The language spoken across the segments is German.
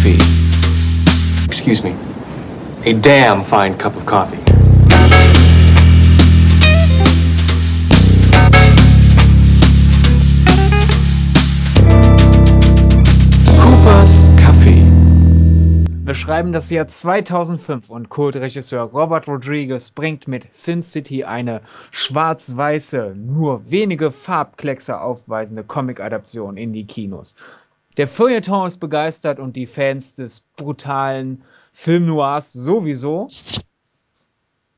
coffee. Excuse me. A damn fine cup of coffee. Coopers Kaffee. Wir schreiben das Jahr 2005 und Kultregisseur Robert Rodriguez bringt mit Sin City eine schwarz-weiße, nur wenige Farbkleckse aufweisende Comic-Adaption in die Kinos. Der Feuilleton ist begeistert und die Fans des brutalen Film Noirs sowieso.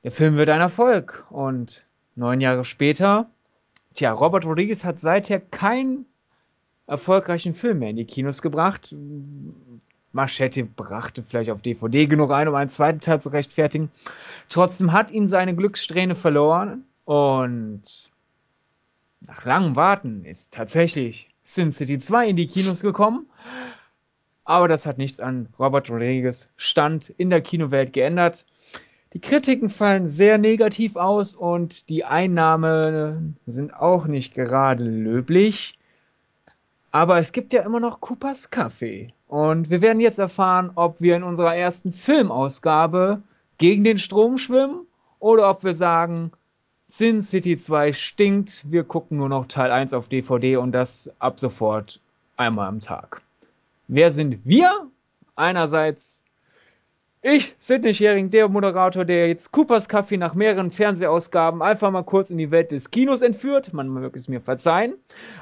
Der Film wird ein Erfolg und neun Jahre später, tja, Robert Rodriguez hat seither keinen erfolgreichen Film mehr in die Kinos gebracht. Machete brachte vielleicht auf DVD genug ein, um einen zweiten Teil zu rechtfertigen. Trotzdem hat ihn seine Glückssträhne verloren und nach langem Warten ist tatsächlich Sin City 2 in die Kinos gekommen. Aber das hat nichts an Robert Rodriguez Stand in der Kinowelt geändert. Die Kritiken fallen sehr negativ aus und die Einnahmen sind auch nicht gerade löblich. Aber es gibt ja immer noch Coopers Kaffee. Und wir werden jetzt erfahren, ob wir in unserer ersten Filmausgabe gegen den Strom schwimmen oder ob wir sagen, Sin City 2 stinkt, wir gucken nur noch Teil 1 auf DVD und das ab sofort einmal am Tag. Wer sind wir? Einerseits ich, Sidney Schering, der Moderator, der jetzt Coopers Kaffee nach mehreren Fernsehausgaben einfach mal kurz in die Welt des Kinos entführt. Man möge es mir verzeihen.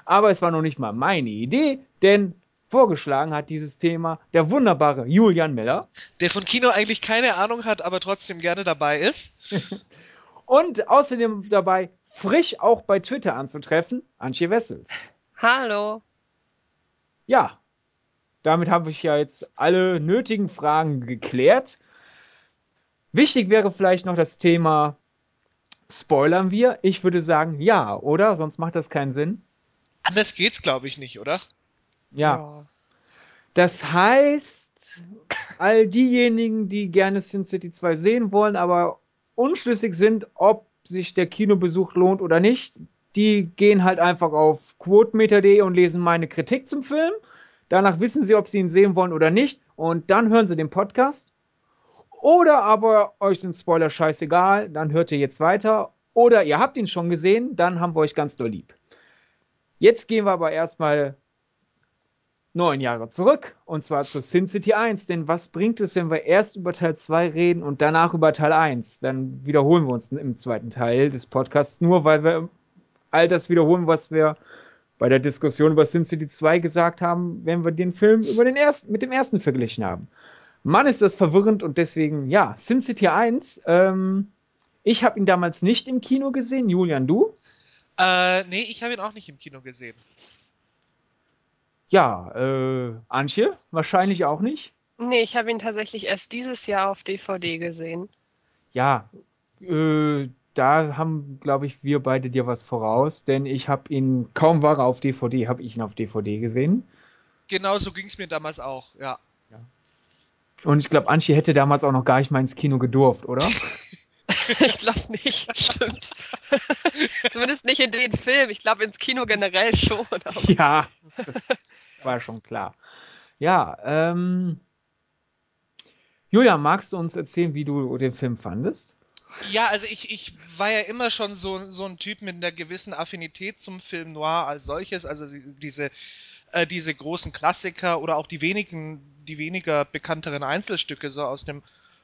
Aber es war noch nicht mal meine Idee, denn vorgeschlagen hat dieses Thema der wunderbare Julian Miller. Der von Kino eigentlich keine Ahnung hat, aber trotzdem gerne dabei ist. Und außerdem dabei, frisch auch bei Twitter anzutreffen, Antje Wessels. Hallo. Ja, damit habe ich ja jetzt alle nötigen Fragen geklärt. Wichtig wäre vielleicht noch das Thema, spoilern wir? Ich würde sagen, ja, oder? Sonst macht das keinen Sinn. Anders geht's, glaube ich, nicht, oder? Ja. ja. Das heißt, all diejenigen, die gerne Sin City 2 sehen wollen, aber unschlüssig sind, ob sich der Kinobesuch lohnt oder nicht, die gehen halt einfach auf quotemeter.de und lesen meine Kritik zum Film. Danach wissen sie, ob sie ihn sehen wollen oder nicht. Und dann hören sie den Podcast. Oder aber euch sind Spoiler scheißegal, dann hört ihr jetzt weiter. Oder ihr habt ihn schon gesehen, dann haben wir euch ganz doll lieb. Jetzt gehen wir aber erstmal neun Jahre zurück. Und zwar zu Sin City 1. Denn was bringt es, wenn wir erst über Teil 2 reden und danach über Teil 1? Dann wiederholen wir uns im zweiten Teil des Podcasts nur, weil wir all das wiederholen, was wir bei der Diskussion über Sin City 2 gesagt haben, wenn wir den Film über den ersten, mit dem ersten verglichen haben. Mann, ist das verwirrend und deswegen, ja, Sin City 1, ähm, ich habe ihn damals nicht im Kino gesehen. Julian, du? Äh, nee, ich habe ihn auch nicht im Kino gesehen. Ja, äh, Antje, wahrscheinlich auch nicht. Nee, ich habe ihn tatsächlich erst dieses Jahr auf DVD gesehen. Ja, äh, da haben, glaube ich, wir beide dir was voraus, denn ich habe ihn, kaum war er auf DVD, habe ich ihn auf DVD gesehen. Genau so ging es mir damals auch, ja. ja. Und ich glaube, Anchi hätte damals auch noch gar nicht mal ins Kino gedurft, oder? ich glaube nicht, stimmt. Zumindest nicht in den Film. Ich glaube ins Kino generell schon. Aber. Ja, das war schon klar. Ja, ähm. Julia, magst du uns erzählen, wie du den Film fandest? Ja, also ich, ich war ja immer schon so, so ein Typ mit einer gewissen Affinität zum Film Noir als solches, also diese, äh, diese großen Klassiker oder auch die wenigen, die weniger bekannteren Einzelstücke so aus dem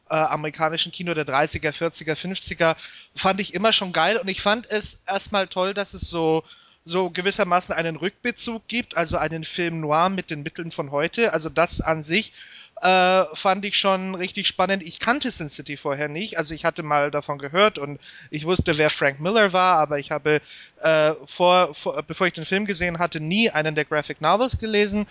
äh, amerikanischen Kino der 30er, 40er, 50er fand ich immer schon geil und ich fand es erstmal toll, dass es so so gewissermaßen einen Rückbezug gibt, also einen Film noir mit den Mitteln von heute. Also das an sich äh, fand ich schon richtig spannend. Ich kannte Sin City vorher nicht, also ich hatte mal davon gehört und ich wusste, wer Frank Miller war, aber ich habe äh, vor, vor, bevor ich den Film gesehen hatte, nie einen der Graphic Novels gelesen.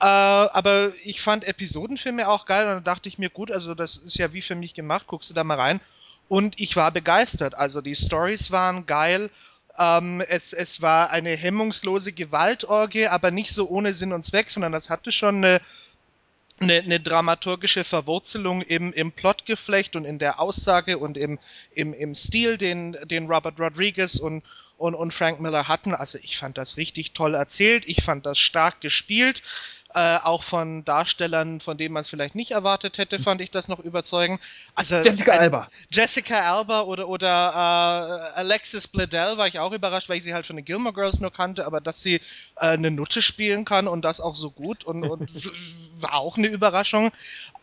Äh, aber ich fand Episodenfilme auch geil und dann dachte ich mir, gut, also das ist ja wie für mich gemacht, guckst du da mal rein. Und ich war begeistert. Also die Stories waren geil. Ähm, es, es war eine hemmungslose Gewaltorgie, aber nicht so ohne Sinn und Zweck, sondern das hatte schon eine eine, eine dramaturgische Verwurzelung im, im Plotgeflecht und in der Aussage und im, im, im Stil, den, den Robert Rodriguez und, und, und Frank Miller hatten. Also ich fand das richtig toll erzählt, ich fand das stark gespielt. Äh, auch von Darstellern, von denen man es vielleicht nicht erwartet hätte, fand ich das noch überzeugend. Also Jessica ein- Alba. Jessica Alba oder, oder äh, Alexis Bledel war ich auch überrascht, weil ich sie halt von den Gilmore Girls nur kannte, aber dass sie äh, eine Nutte spielen kann und das auch so gut und, und war auch eine Überraschung.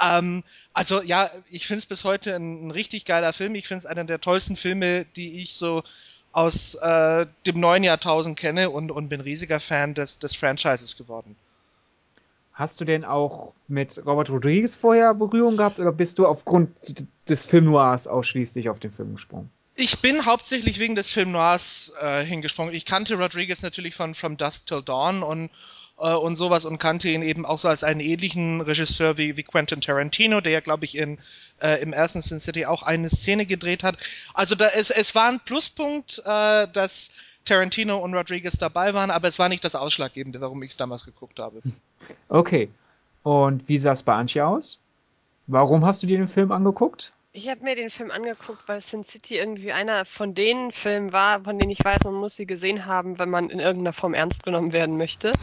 Ähm, also ja, ich finde es bis heute ein, ein richtig geiler Film. Ich finde es einer der tollsten Filme, die ich so aus äh, dem neuen Jahrtausend kenne und, und bin riesiger Fan des, des Franchises geworden. Hast du denn auch mit Robert Rodriguez vorher Berührung gehabt oder bist du aufgrund des Film Noirs ausschließlich auf den Film gesprungen? Ich bin hauptsächlich wegen des Film Noirs äh, hingesprungen. Ich kannte Rodriguez natürlich von From Dusk Till Dawn und, äh, und sowas und kannte ihn eben auch so als einen ähnlichen Regisseur wie, wie Quentin Tarantino, der ja, glaube ich, in, äh, im ersten Sin City auch eine Szene gedreht hat. Also da, es, es war ein Pluspunkt, äh, dass Tarantino und Rodriguez dabei waren, aber es war nicht das Ausschlaggebende, warum ich es damals geguckt habe. Okay. Und wie sah es bei Antje aus? Warum hast du dir den Film angeguckt? Ich habe mir den Film angeguckt, weil Sin City irgendwie einer von den Filmen war, von denen ich weiß, man muss sie gesehen haben, wenn man in irgendeiner Form ernst genommen werden möchte.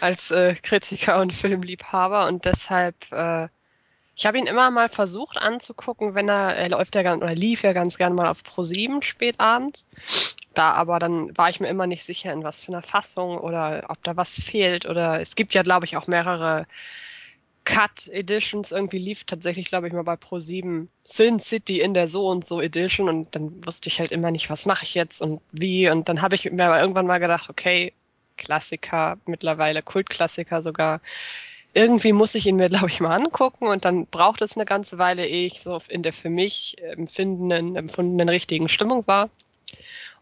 Als äh, Kritiker und Filmliebhaber. Und deshalb, äh, ich habe ihn immer mal versucht anzugucken, wenn er, er läuft ja ganz, oder lief ja ganz gern mal auf Pro7 spät abends. Da aber dann war ich mir immer nicht sicher, in was für einer Fassung oder ob da was fehlt. Oder es gibt ja, glaube ich, auch mehrere Cut Editions. Irgendwie lief tatsächlich, glaube ich, mal bei Pro7 Sin City in der so und so Edition und dann wusste ich halt immer nicht, was mache ich jetzt und wie. Und dann habe ich mir aber irgendwann mal gedacht, okay, Klassiker, mittlerweile Kultklassiker sogar. Irgendwie muss ich ihn mir, glaube ich, mal angucken und dann braucht es eine ganze Weile, ehe ich so in der für mich empfindenden, empfundenen richtigen Stimmung war.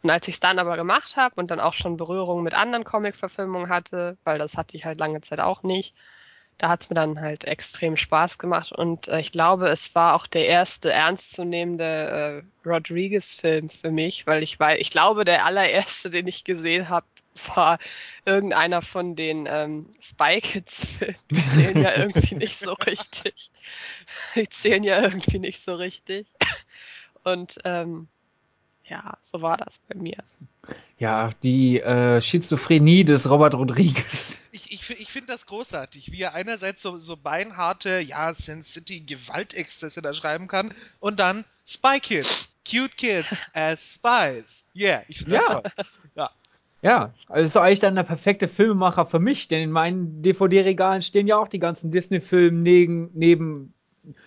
Und als ich es dann aber gemacht habe und dann auch schon Berührung mit anderen Comic-Verfilmungen hatte, weil das hatte ich halt lange Zeit auch nicht, da hat es mir dann halt extrem Spaß gemacht und äh, ich glaube, es war auch der erste ernstzunehmende äh, Rodriguez-Film für mich, weil ich weil ich glaube, der allererste, den ich gesehen habe, war irgendeiner von den ähm, Spy Kids-Filmen. Die zählen ja irgendwie nicht so richtig. Die zählen ja irgendwie nicht so richtig. Und ähm, ja, so war das bei mir. Ja, die äh, Schizophrenie des Robert Rodriguez. Ich, ich, ich finde das großartig, wie er einerseits so, so beinharte, ja, Sin City Gewaltexzesse da schreiben kann und dann Spy Kids, cute kids as spies. Yeah, ich finde das Ja. toll. Ja. Ja, also ist eigentlich dann der perfekte Filmemacher für mich, denn in meinen DVD-Regalen stehen ja auch die ganzen Disney-Filme neben, neben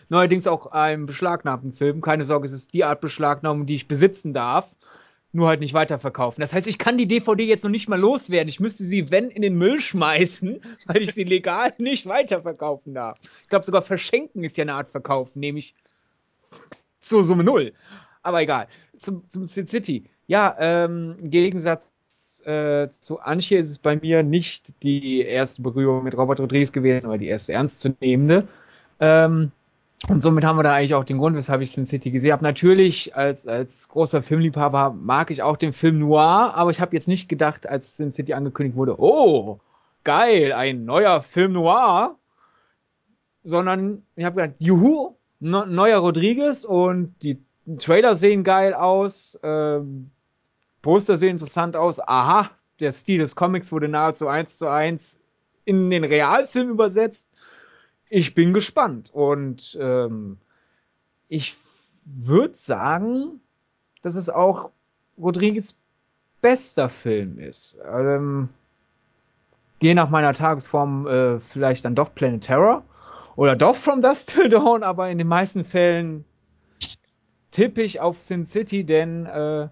neuerdings auch einem beschlagnahmten Film. Keine Sorge, es ist die Art Beschlagnahmung, die ich besitzen darf, nur halt nicht weiterverkaufen. Das heißt, ich kann die DVD jetzt noch nicht mal loswerden. Ich müsste sie, wenn, in den Müll schmeißen, weil ich sie legal nicht weiterverkaufen darf. Ich glaube, sogar verschenken ist ja eine Art Verkauf, nämlich zur Summe Null. Aber egal. Zum, zum Sin City. Ja, ähm, im Gegensatz äh, zu Antje ist es bei mir nicht die erste Berührung mit Robert Rodriguez gewesen, aber die erste ernstzunehmende. Ähm, und somit haben wir da eigentlich auch den Grund, weshalb ich Sin City gesehen habe. Natürlich, als, als großer Filmliebhaber mag ich auch den Film Noir, aber ich habe jetzt nicht gedacht, als Sin City angekündigt wurde, oh, geil, ein neuer Film Noir. Sondern ich habe gedacht, juhu, ne, neuer Rodriguez und die Trailer sehen geil aus, ähm, Poster sehen interessant aus. Aha, der Stil des Comics wurde nahezu eins zu eins in den Realfilm übersetzt. Ich bin gespannt und ähm, ich würde sagen, dass es auch Rodriguez bester Film ist. Ähm, je nach meiner Tagesform äh, vielleicht dann doch Planet Terror oder doch From Dust Till Dawn, aber in den meisten Fällen tippe ich auf Sin City, denn äh,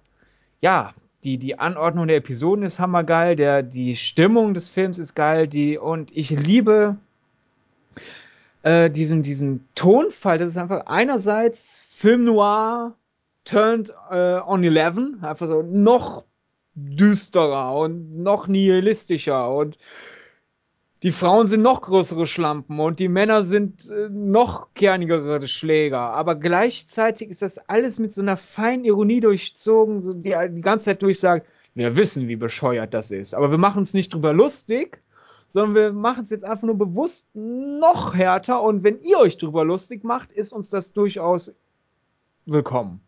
ja, die, die Anordnung der Episoden ist hammergeil, der, die Stimmung des Films ist geil, die, und ich liebe äh, diesen, diesen Tonfall. Das ist einfach einerseits Film Noir turned äh, on 11, einfach so noch düsterer und noch nihilistischer und die Frauen sind noch größere Schlampen und die Männer sind äh, noch kernigere Schläger. Aber gleichzeitig ist das alles mit so einer feinen Ironie durchzogen, die die ganze Zeit durchsagt, wir wissen, wie bescheuert das ist. Aber wir machen uns nicht drüber lustig, sondern wir machen es jetzt einfach nur bewusst noch härter. Und wenn ihr euch drüber lustig macht, ist uns das durchaus willkommen.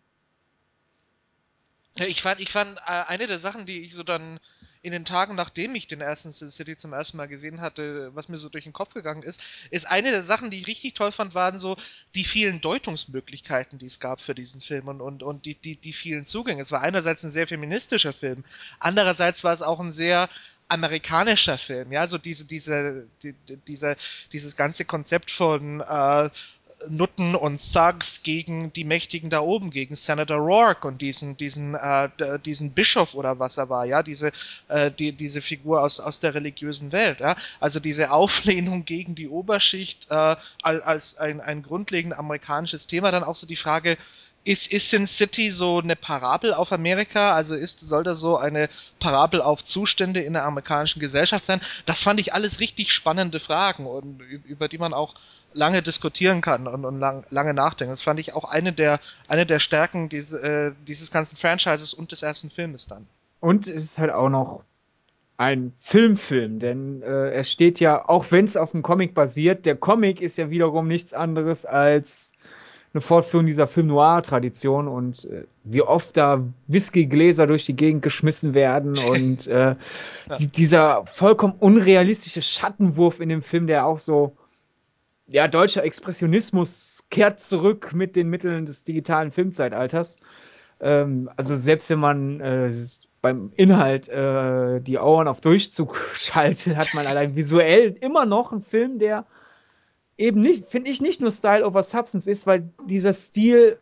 Ich fand, ich fand äh, eine der Sachen, die ich so dann in den Tagen, nachdem ich den ersten Sin City zum ersten Mal gesehen hatte, was mir so durch den Kopf gegangen ist, ist eine der Sachen, die ich richtig toll fand, waren so die vielen Deutungsmöglichkeiten, die es gab für diesen Film und, und, und die, die, die vielen Zugänge. Es war einerseits ein sehr feministischer Film, andererseits war es auch ein sehr amerikanischer Film, ja, so diese, diese, die, diese, dieses ganze Konzept von äh, Nutten und Thugs gegen die Mächtigen da oben, gegen Senator Rourke und diesen, diesen, äh, diesen Bischof oder was er war, ja, diese, äh, die, diese Figur aus, aus der religiösen Welt, ja, also diese Auflehnung gegen die Oberschicht äh, als ein, ein grundlegend amerikanisches Thema, dann auch so die Frage, ist, ist Sin City so eine Parabel auf Amerika? Also ist, soll das so eine Parabel auf Zustände in der amerikanischen Gesellschaft sein? Das fand ich alles richtig spannende Fragen und über die man auch lange diskutieren kann und, und lang, lange nachdenken. Das fand ich auch eine der, eine der Stärken dieses, äh, dieses ganzen Franchises und des ersten Filmes dann. Und es ist halt auch noch ein Filmfilm, denn äh, es steht ja, auch wenn es auf dem Comic basiert, der Comic ist ja wiederum nichts anderes als eine Fortführung dieser Film Noir-Tradition und äh, wie oft da Whiskygläser durch die Gegend geschmissen werden und äh, ja. dieser vollkommen unrealistische Schattenwurf in dem Film, der auch so, ja, deutscher Expressionismus kehrt zurück mit den Mitteln des digitalen Filmzeitalters. Ähm, also selbst wenn man äh, beim Inhalt äh, die Ohren auf Durchzug schaltet, hat man allein visuell immer noch einen Film, der eben nicht, finde ich, nicht nur Style over Substance ist, weil dieser Stil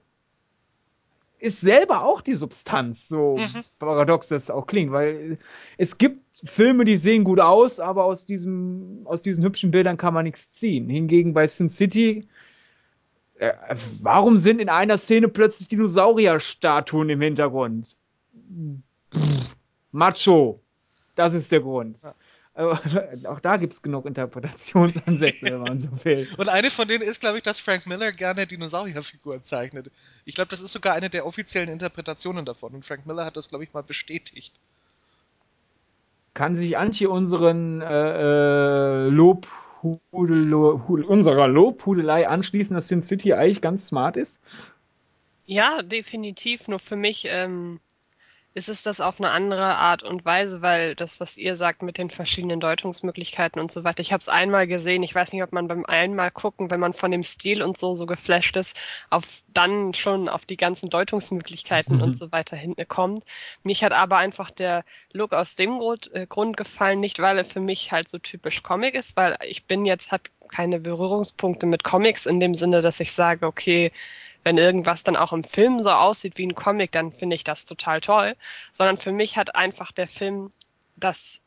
ist selber auch die Substanz, so mhm. paradox das auch klingt, weil es gibt Filme, die sehen gut aus, aber aus, diesem, aus diesen hübschen Bildern kann man nichts ziehen. Hingegen bei Sin City, äh, warum sind in einer Szene plötzlich Dinosaurierstatuen im Hintergrund? Pff, Macho. Das ist der Grund. Ja. Aber auch da gibt es genug Interpretationsansätze, wenn man so will. Und eine von denen ist, glaube ich, dass Frank Miller gerne Dinosaurierfiguren zeichnet. Ich glaube, das ist sogar eine der offiziellen Interpretationen davon. Und Frank Miller hat das, glaube ich, mal bestätigt. Kann sich Antje unseren äh, äh Lob unserer Lobhudelei anschließen, dass Sin City eigentlich ganz smart ist? Ja, definitiv. Nur für mich ähm, ist es das auf eine andere Art und Weise, weil das, was ihr sagt mit den verschiedenen Deutungsmöglichkeiten und so weiter, ich habe es einmal gesehen, ich weiß nicht, ob man beim einmal gucken, wenn man von dem Stil und so so geflasht ist, auf dann schon auf die ganzen Deutungsmöglichkeiten mhm. und so weiter hinten kommt. Mich hat aber einfach der Look aus dem Grund, äh, Grund gefallen, nicht weil er für mich halt so typisch Comic ist, weil ich bin jetzt, habe keine Berührungspunkte mit Comics in dem Sinne, dass ich sage, okay, wenn irgendwas dann auch im Film so aussieht wie ein Comic, dann finde ich das total toll. Sondern für mich hat einfach der Film das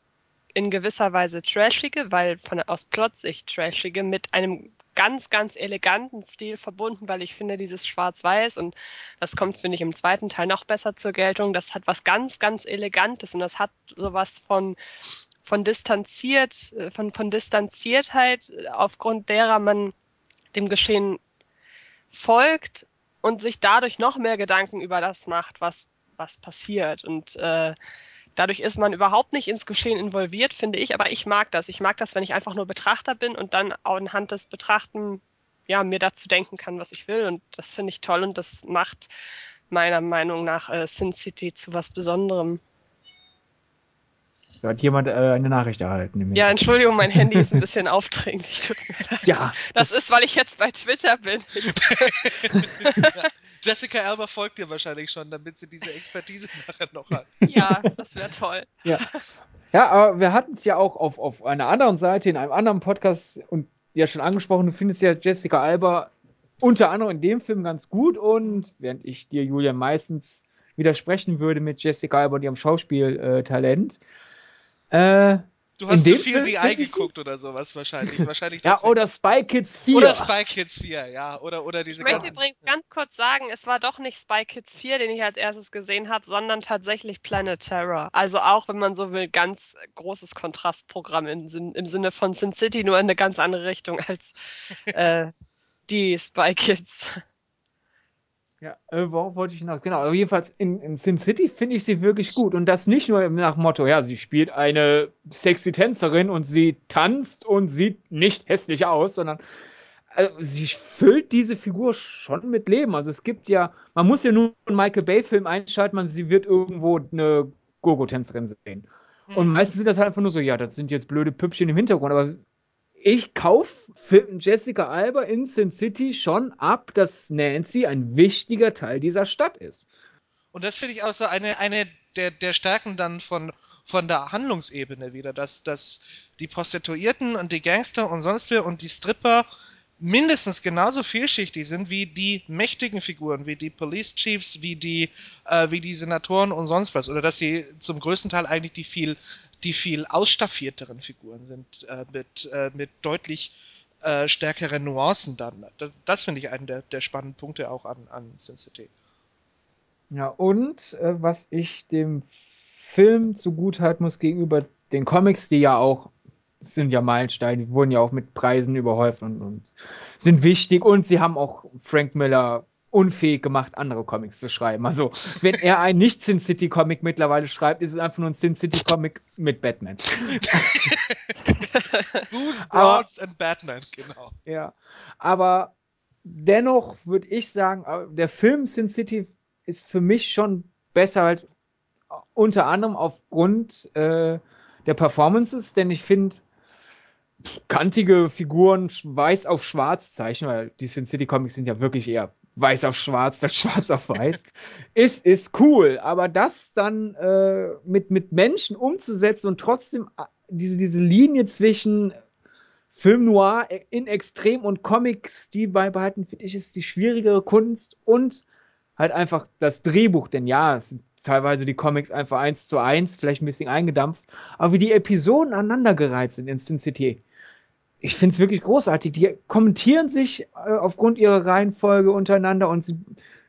in gewisser Weise trashige, weil von aus Plotsicht trashige mit einem ganz, ganz eleganten Stil verbunden, weil ich finde, dieses Schwarz-Weiß und das kommt, finde ich, im zweiten Teil noch besser zur Geltung. Das hat was ganz, ganz Elegantes und das hat sowas von, von distanziert, von, von Distanziertheit, aufgrund derer man dem Geschehen folgt und sich dadurch noch mehr Gedanken über das macht, was, was passiert. Und äh, dadurch ist man überhaupt nicht ins Geschehen involviert, finde ich. Aber ich mag das. Ich mag das, wenn ich einfach nur Betrachter bin und dann anhand des Betrachten ja, mir dazu denken kann, was ich will. Und das finde ich toll und das macht meiner Meinung nach äh, Sin City zu was Besonderem. Da hat jemand äh, eine Nachricht erhalten. Ja, Entschuldigung, mein Handy ist ein bisschen aufdringlich. ja. Das, das ist, weil ich jetzt bei Twitter bin. Jessica Alba folgt dir wahrscheinlich schon, damit sie diese Expertise nachher noch hat. Ja, das wäre toll. Ja. Ja, aber wir hatten es ja auch auf, auf einer anderen Seite, in einem anderen Podcast und ja schon angesprochen, du findest ja Jessica Alba unter anderem in dem Film ganz gut und während ich dir, Julia, meistens widersprechen würde mit Jessica Alba und ihrem Schauspieltalent, äh, äh, du hast zu viel The Eye geguckt oder sowas wahrscheinlich. wahrscheinlich ja, oder Spy Kids 4. Oder Spy Kids 4, ja. Oder, oder diese ich möchte übrigens ganz kurz sagen, es war doch nicht Spy Kids 4, den ich als erstes gesehen habe, sondern tatsächlich Planet Terror. Also auch, wenn man so will, ganz großes Kontrastprogramm im, im Sinne von Sin City, nur in eine ganz andere Richtung als äh, die Spy Kids. Ja, äh, worauf wollte ich hinaus? Genau, jedenfalls in, in Sin City finde ich sie wirklich gut. Und das nicht nur nach Motto, ja, sie spielt eine sexy Tänzerin und sie tanzt und sieht nicht hässlich aus, sondern also, sie füllt diese Figur schon mit Leben. Also es gibt ja, man muss ja nur einen Michael Bay-Film einschalten, man, sie wird irgendwo eine Gogo-Tänzerin sehen. Und meistens sind das halt einfach nur so, ja, das sind jetzt blöde Püppchen im Hintergrund, aber ich kaufe Jessica Alba in Sin City schon ab, dass Nancy ein wichtiger Teil dieser Stadt ist. Und das finde ich auch so eine, eine der, der Stärken dann von, von der Handlungsebene wieder, dass, dass die Prostituierten und die Gangster und sonst wer und die Stripper mindestens genauso vielschichtig sind wie die mächtigen Figuren, wie die Police Chiefs, wie die, äh, wie die Senatoren und sonst was. Oder dass sie zum größten Teil eigentlich die viel, die viel ausstaffierteren Figuren sind, äh, mit, äh, mit deutlich äh, stärkeren Nuancen dann. Das, das finde ich einen der, der spannenden Punkte auch an, an Sin City. Ja, und äh, was ich dem Film zugutehalten muss gegenüber den Comics, die ja auch sind ja Meilensteine, die wurden ja auch mit Preisen überhäuft und, und sind wichtig und sie haben auch Frank Miller unfähig gemacht, andere Comics zu schreiben. Also, wenn er ein Nicht-Sin City-Comic mittlerweile schreibt, ist es einfach nur ein Sin City-Comic mit Batman. Goose, Broads and Batman, genau. Ja, aber dennoch würde ich sagen, äh, der Film Sin City ist für mich schon besser, halt unter anderem aufgrund äh, der Performances, denn ich finde, kantige Figuren weiß auf schwarz zeichnen, weil die Sin City Comics sind ja wirklich eher weiß auf schwarz, das schwarz auf weiß, ist, ist cool. Aber das dann äh, mit, mit Menschen umzusetzen und trotzdem äh, diese, diese Linie zwischen Film Noir in Extrem und Comic-Stil beibehalten, finde ich, ist die schwierigere Kunst und halt einfach das Drehbuch, denn ja, es sind teilweise die Comics einfach eins zu eins, vielleicht ein bisschen eingedampft, aber wie die Episoden aneinandergereiht sind in Sin City, ich finde es wirklich großartig. Die kommentieren sich äh, aufgrund ihrer Reihenfolge untereinander und sie,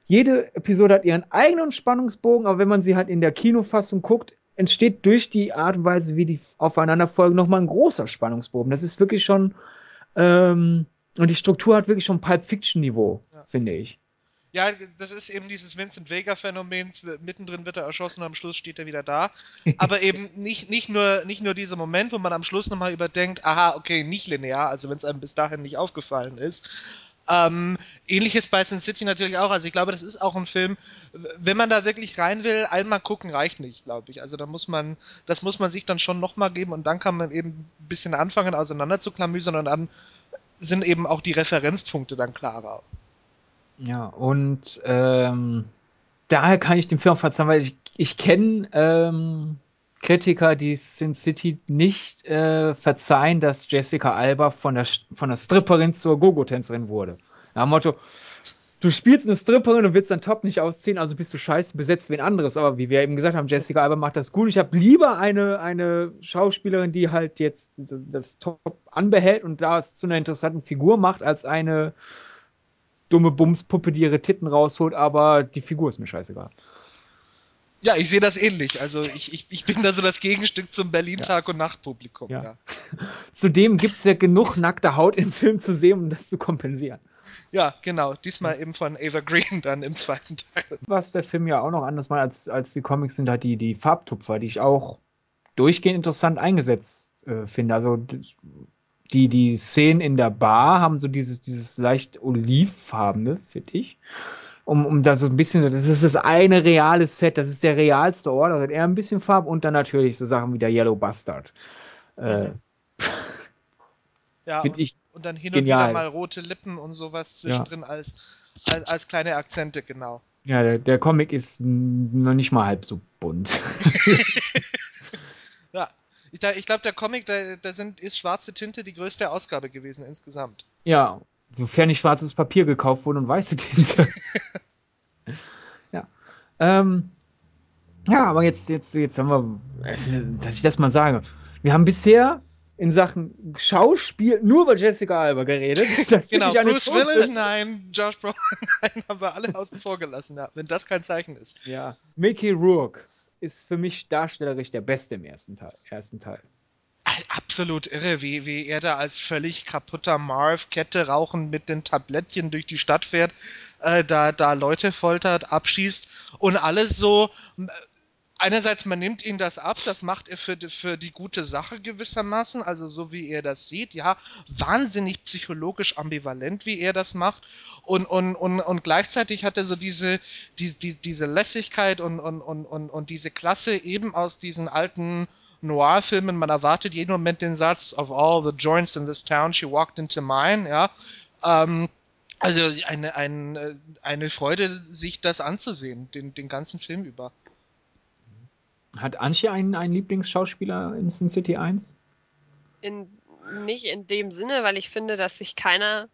jede Episode hat ihren eigenen Spannungsbogen, aber wenn man sie halt in der Kinofassung guckt, entsteht durch die Art und Weise, wie die aufeinander folgen, nochmal ein großer Spannungsbogen. Das ist wirklich schon, ähm, und die Struktur hat wirklich schon Pulp Fiction-Niveau, ja. finde ich. Ja, das ist eben dieses Vincent Vega-Phänomen. Mittendrin wird er erschossen und am Schluss steht er wieder da. Aber eben nicht, nicht, nur, nicht nur dieser Moment, wo man am Schluss nochmal überdenkt, aha, okay, nicht linear, also wenn es einem bis dahin nicht aufgefallen ist. Ähm, ähnliches bei Sin City natürlich auch. Also ich glaube, das ist auch ein Film, wenn man da wirklich rein will, einmal gucken reicht nicht, glaube ich. Also da muss man, das muss man sich dann schon nochmal geben und dann kann man eben ein bisschen anfangen, auseinander zu klamüsern und dann sind eben auch die Referenzpunkte dann klarer. Ja, und ähm, daher kann ich dem Film verzeihen, weil ich, ich kenne ähm, Kritiker, die Sin City nicht äh, verzeihen, dass Jessica Alba von der, von der Stripperin zur Gogo-Tänzerin wurde. Nach dem Motto, du spielst eine Stripperin und willst dein Top nicht ausziehen, also bist du scheiße besetzt wie ein anderes. Aber wie wir eben gesagt haben, Jessica Alba macht das gut. Ich habe lieber eine, eine Schauspielerin, die halt jetzt das, das Top anbehält und da es zu einer interessanten Figur macht, als eine dumme Bumspuppe, die ihre Titten rausholt, aber die Figur ist mir scheißegal. Ja, ich sehe das ähnlich. Also ich, ich, ich bin da so das Gegenstück zum Berlin Tag- und Nacht-Publikum. Ja. Ja. Zudem gibt es ja genug nackte Haut im Film zu sehen, um das zu kompensieren. Ja, genau. Diesmal eben von Ava Green dann im zweiten Teil. Was der Film ja auch noch anders macht als, als die Comics sind halt die, die Farbtupfer, die ich auch durchgehend interessant eingesetzt äh, finde. Also die, die Szenen in der Bar haben so dieses, dieses leicht olivfarbene, finde ich. Um, um da so ein bisschen, das ist das eine reale Set, das ist der realste Ort, also eher ein bisschen Farbe und dann natürlich so Sachen wie der Yellow Bastard. Äh, ja, und, ich und dann hin genial. und wieder mal rote Lippen und sowas zwischendrin ja. als, als, als kleine Akzente, genau. Ja, der, der Comic ist noch nicht mal halb so bunt. ja, ich, ich glaube, der Comic, da, da sind, ist schwarze Tinte die größte Ausgabe gewesen insgesamt. Ja, sofern nicht schwarzes Papier gekauft wurde und weiße Tinte. ja. Ähm, ja, aber jetzt, jetzt, jetzt haben wir, dass ich das mal sage. Wir haben bisher in Sachen Schauspiel nur über Jessica Alba geredet. genau, Bruce Willis, nein, Josh Brolin, nein, haben wir alle außen vor gelassen, ja, wenn das kein Zeichen ist. Ja, Mickey Rourke ist für mich darstellerisch der Beste im ersten Teil. Ersten Teil. Absolut irre, wie, wie er da als völlig kaputter Marv Kette rauchend mit den Tablettchen durch die Stadt fährt, äh, da, da Leute foltert, abschießt und alles so einerseits, man nimmt ihm das ab, das macht er für die, für die gute Sache gewissermaßen, also so wie er das sieht, ja, wahnsinnig psychologisch ambivalent, wie er das macht. Und, und, und, und gleichzeitig hat er so diese, die, die, diese Lässigkeit und, und, und, und, und diese Klasse eben aus diesen alten Noir-Filmen, man erwartet jeden Moment den Satz, of all the joints in this town, she walked into mine, ja. Ähm, also eine, eine, eine Freude, sich das anzusehen, den, den ganzen Film über. Hat Antje einen, einen Lieblingsschauspieler in Sin City 1? In, nicht in dem Sinne, weil ich finde, dass sich keiner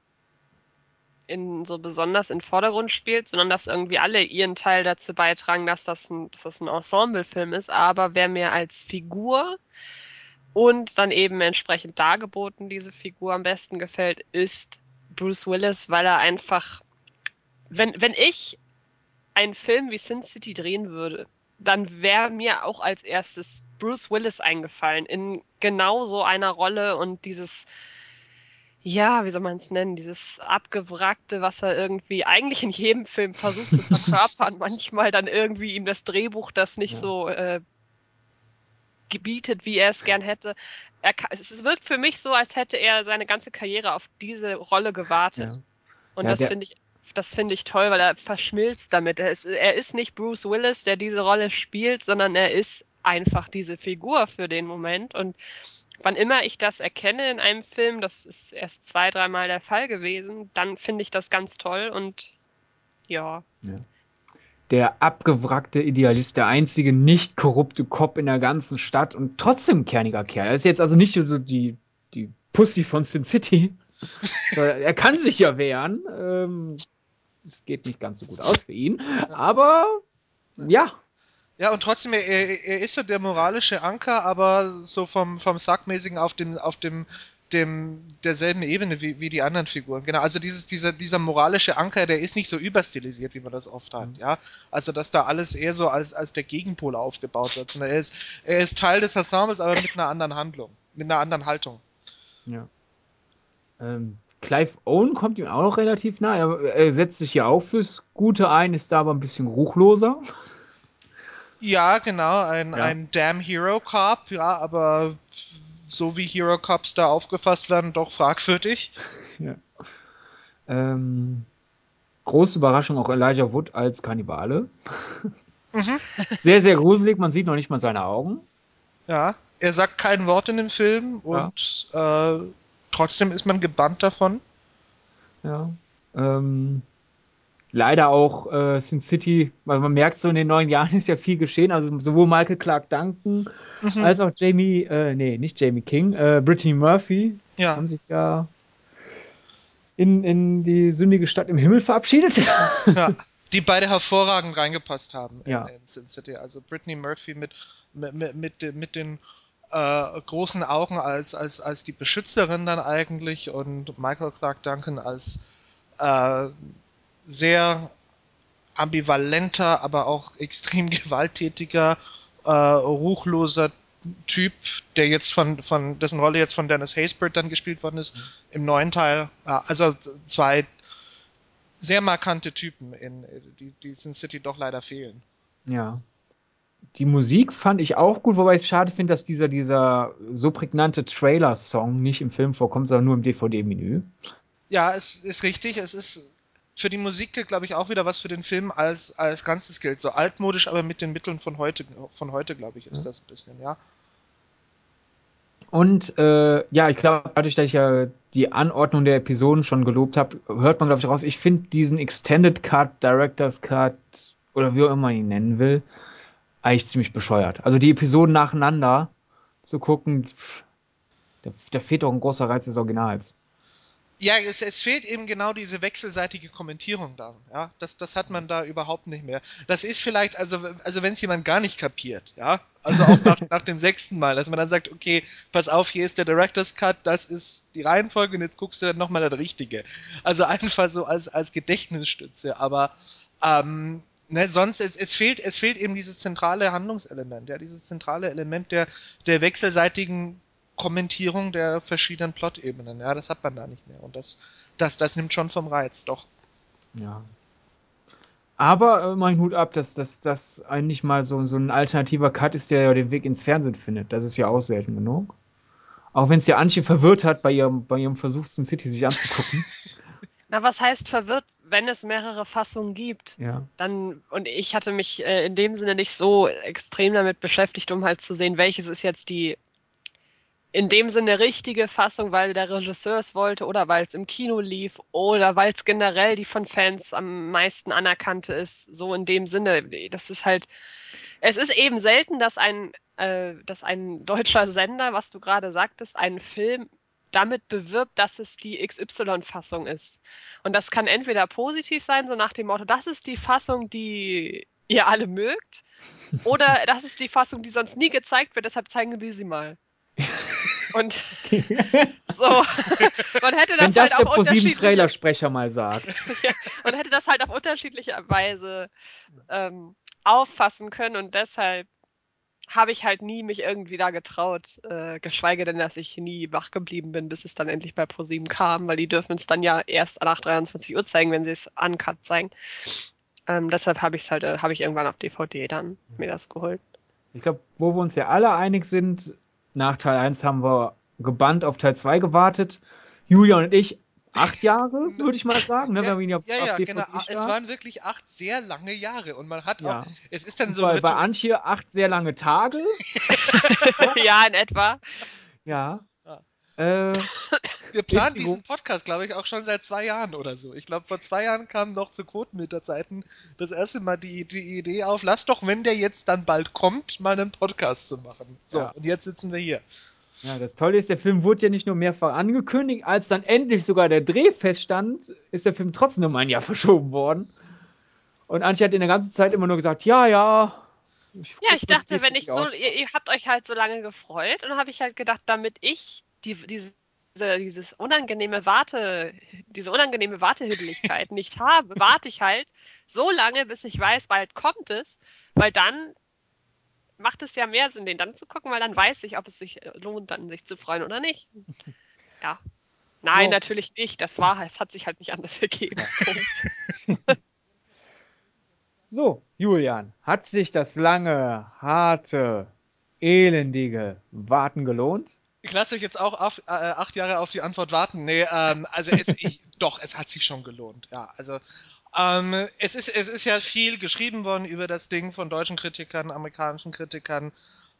in so besonders in Vordergrund spielt, sondern dass irgendwie alle ihren Teil dazu beitragen, dass das ein, dass das ein Ensemblefilm ist. Aber wer mir als Figur und dann eben entsprechend dargeboten diese Figur am besten gefällt, ist Bruce Willis, weil er einfach, wenn, wenn ich einen Film wie Sin City drehen würde, dann wäre mir auch als erstes Bruce Willis eingefallen in genau so einer Rolle und dieses ja, wie soll man es nennen, dieses abgewrackte, was er irgendwie eigentlich in jedem Film versucht zu verkörpern, manchmal dann irgendwie ihm das Drehbuch das nicht ja. so äh, gebietet, wie er es gern hätte. Er, es wirkt für mich so, als hätte er seine ganze Karriere auf diese Rolle gewartet. Ja. Und ja, das finde ich, das finde ich toll, weil er verschmilzt damit. Er ist, er ist nicht Bruce Willis, der diese Rolle spielt, sondern er ist einfach diese Figur für den Moment und wann immer ich das erkenne in einem Film, das ist erst zwei, dreimal der Fall gewesen, dann finde ich das ganz toll und ja. ja. Der abgewrackte Idealist, der einzige nicht korrupte Cop in der ganzen Stadt und trotzdem kerniger Kerl. Er ist jetzt also nicht so die, die Pussy von Sin City. er kann sich ja wehren. Ähm, es geht nicht ganz so gut aus für ihn. Aber ja, ja, und trotzdem, er, er ist so der moralische Anker, aber so vom, vom Thug-mäßigen auf dem, auf dem, dem, derselben Ebene wie, wie die anderen Figuren. Genau, also dieses, dieser, dieser moralische Anker, der ist nicht so überstilisiert, wie man das oft hat, ja. Also, dass da alles eher so als, als der Gegenpol aufgebaut wird, sondern er ist, er ist Teil des Ensembles, aber mit einer anderen Handlung, mit einer anderen Haltung. Ja. Ähm, Clive Owen kommt ihm auch noch relativ nah. Er, er setzt sich ja auch fürs Gute ein, ist da aber ein bisschen ruchloser. Ja, genau, ein, ja. ein Damn Hero Cop, ja, aber so wie Hero Cops da aufgefasst werden, doch fragwürdig. Ja. Ähm, große Überraschung auch Elijah Wood als Kannibale. Mhm. Sehr, sehr gruselig, man sieht noch nicht mal seine Augen. Ja, er sagt kein Wort in dem Film und ja. äh, trotzdem ist man gebannt davon. Ja. Ähm, leider auch äh, Sin City, weil man merkt so in den neun Jahren ist ja viel geschehen. Also sowohl Michael Clark Duncan mhm. als auch Jamie, äh, nee, nicht Jamie King, äh, Brittany Murphy ja. haben sich ja in, in die sündige Stadt im Himmel verabschiedet. Ja, die beide hervorragend reingepasst haben in, ja. in Sin City. Also Brittany Murphy mit, mit, mit, mit den äh, großen Augen als, als, als die Beschützerin dann eigentlich und Michael Clark Duncan als äh, sehr ambivalenter, aber auch extrem gewalttätiger, äh, ruchloser Typ, der jetzt von, von, dessen Rolle jetzt von Dennis Haysbert dann gespielt worden ist, mhm. im neuen Teil. Ja, also zwei sehr markante Typen, in, die, die Sin City doch leider fehlen. Ja. Die Musik fand ich auch gut, wobei ich es schade finde, dass dieser, dieser so prägnante Trailer-Song nicht im Film vorkommt, sondern nur im DVD-Menü. Ja, es ist richtig. Es ist für die Musik gilt, glaube ich, auch wieder was für den Film als, als Ganzes gilt. So altmodisch, aber mit den Mitteln von heute, von heute, glaube ich, ist das ein bisschen, ja. Und äh, ja, ich glaube, dadurch, dass ich ja die Anordnung der Episoden schon gelobt habe, hört man, glaube ich, raus, ich finde diesen Extended Cut, Director's Cut oder wie auch immer man ihn nennen will, eigentlich ziemlich bescheuert. Also die Episoden nacheinander zu gucken, da, da fehlt doch ein großer Reiz des Originals. Ja, es, es, fehlt eben genau diese wechselseitige Kommentierung da. Ja, das, das hat man da überhaupt nicht mehr. Das ist vielleicht, also, also wenn es jemand gar nicht kapiert, ja, also auch nach, nach dem sechsten Mal, dass man dann sagt, okay, pass auf, hier ist der Director's Cut, das ist die Reihenfolge und jetzt guckst du dann nochmal das Richtige. Also einfach so als, als Gedächtnisstütze, aber ähm, ne, sonst, es, es, fehlt, es fehlt eben dieses zentrale Handlungselement, ja, dieses zentrale Element der, der wechselseitigen Kommentierung der verschiedenen Plot-Ebenen. Ja, das hat man da nicht mehr. Und das, das, das nimmt schon vom Reiz, doch. Ja. Aber äh, mein Hut ab, dass das eigentlich mal so, so ein alternativer Cut ist, der ja den Weg ins Fernsehen findet. Das ist ja auch selten genug. Auch wenn es ja Antje verwirrt hat bei ihrem, bei ihrem Versuch, Sin City sich anzugucken. Na, was heißt verwirrt? Wenn es mehrere Fassungen gibt, Ja. dann, und ich hatte mich äh, in dem Sinne nicht so extrem damit beschäftigt, um halt zu sehen, welches ist jetzt die in dem Sinne richtige Fassung, weil der Regisseur es wollte oder weil es im Kino lief oder weil es generell die von Fans am meisten anerkannte ist. So in dem Sinne, das ist halt, es ist eben selten, dass ein, äh, dass ein deutscher Sender, was du gerade sagtest, einen Film damit bewirbt, dass es die XY-Fassung ist. Und das kann entweder positiv sein, so nach dem Motto, das ist die Fassung, die ihr alle mögt, oder das ist die Fassung, die sonst nie gezeigt wird, deshalb zeigen wir sie mal. Und so, man hätte das, Wenn das halt der auf ProSieben unterschiedliche, Trailersprecher mal sagt. ja, man hätte das halt auf unterschiedliche Weise ähm, auffassen können und deshalb habe ich halt nie mich irgendwie da getraut, äh, geschweige denn, dass ich nie wach geblieben bin, bis es dann endlich bei ProSieben kam, weil die dürfen es dann ja erst nach 23 Uhr zeigen, wenn sie es uncut zeigen. Ähm, deshalb habe ich es halt, äh, habe ich irgendwann auf DVD dann mir das geholt. Ich glaube, wo wir uns ja alle einig sind, nach Teil 1 haben wir gebannt auf Teil 2 gewartet. Julia und ich acht Jahre, würde ich mal sagen. Ne? Ja, Wir haben ihn ja, ja, ja, genau. Es waren wirklich acht sehr lange Jahre und man hat Ja. auch, es ist dann Und so bei, bei Antje acht sehr lange Tage. ja, in etwa. Ja. Ja. Äh, Wir planen diesen Podcast, glaube ich, auch schon seit zwei Jahren oder so. Ich glaube, vor zwei Jahren kam noch zu Quotenmeterzeiten das erste Mal die, die Idee auf, lass doch, wenn der jetzt dann bald kommt, mal einen Podcast zu machen. So, Ja. und jetzt sitzen wir hier. Ja, das Tolle ist, der Film wurde ja nicht nur mehrfach angekündigt, als dann endlich sogar der Dreh feststand, ist der Film trotzdem um ein Jahr verschoben worden. Und Antje hat in der ganzen Zeit immer nur gesagt, ja, ja. Ja, ich dachte, wenn ich so, ihr, ihr habt euch halt so lange gefreut und habe ich halt gedacht, damit ich die, diese, dieses unangenehme Warte, diese unangenehme Wartehüdeligkeit nicht habe, warte ich halt so lange, bis ich weiß, bald kommt es, weil dann macht es ja mehr Sinn, den dann zu gucken, weil dann weiß ich, ob es sich lohnt, dann sich zu freuen oder nicht. Ja. Nein, So. natürlich nicht. Das war, es hat sich halt nicht anders ergeben. So, Julian, hat sich das lange, harte, elendige Warten gelohnt? Ich lasse euch jetzt auch auf, äh, acht Jahre auf die Antwort warten. Nee, ähm, also es, ich, doch, es hat sich schon gelohnt. Ja, also ähm, es, ist, es ist ja viel geschrieben worden über das Ding von deutschen Kritikern, amerikanischen Kritikern,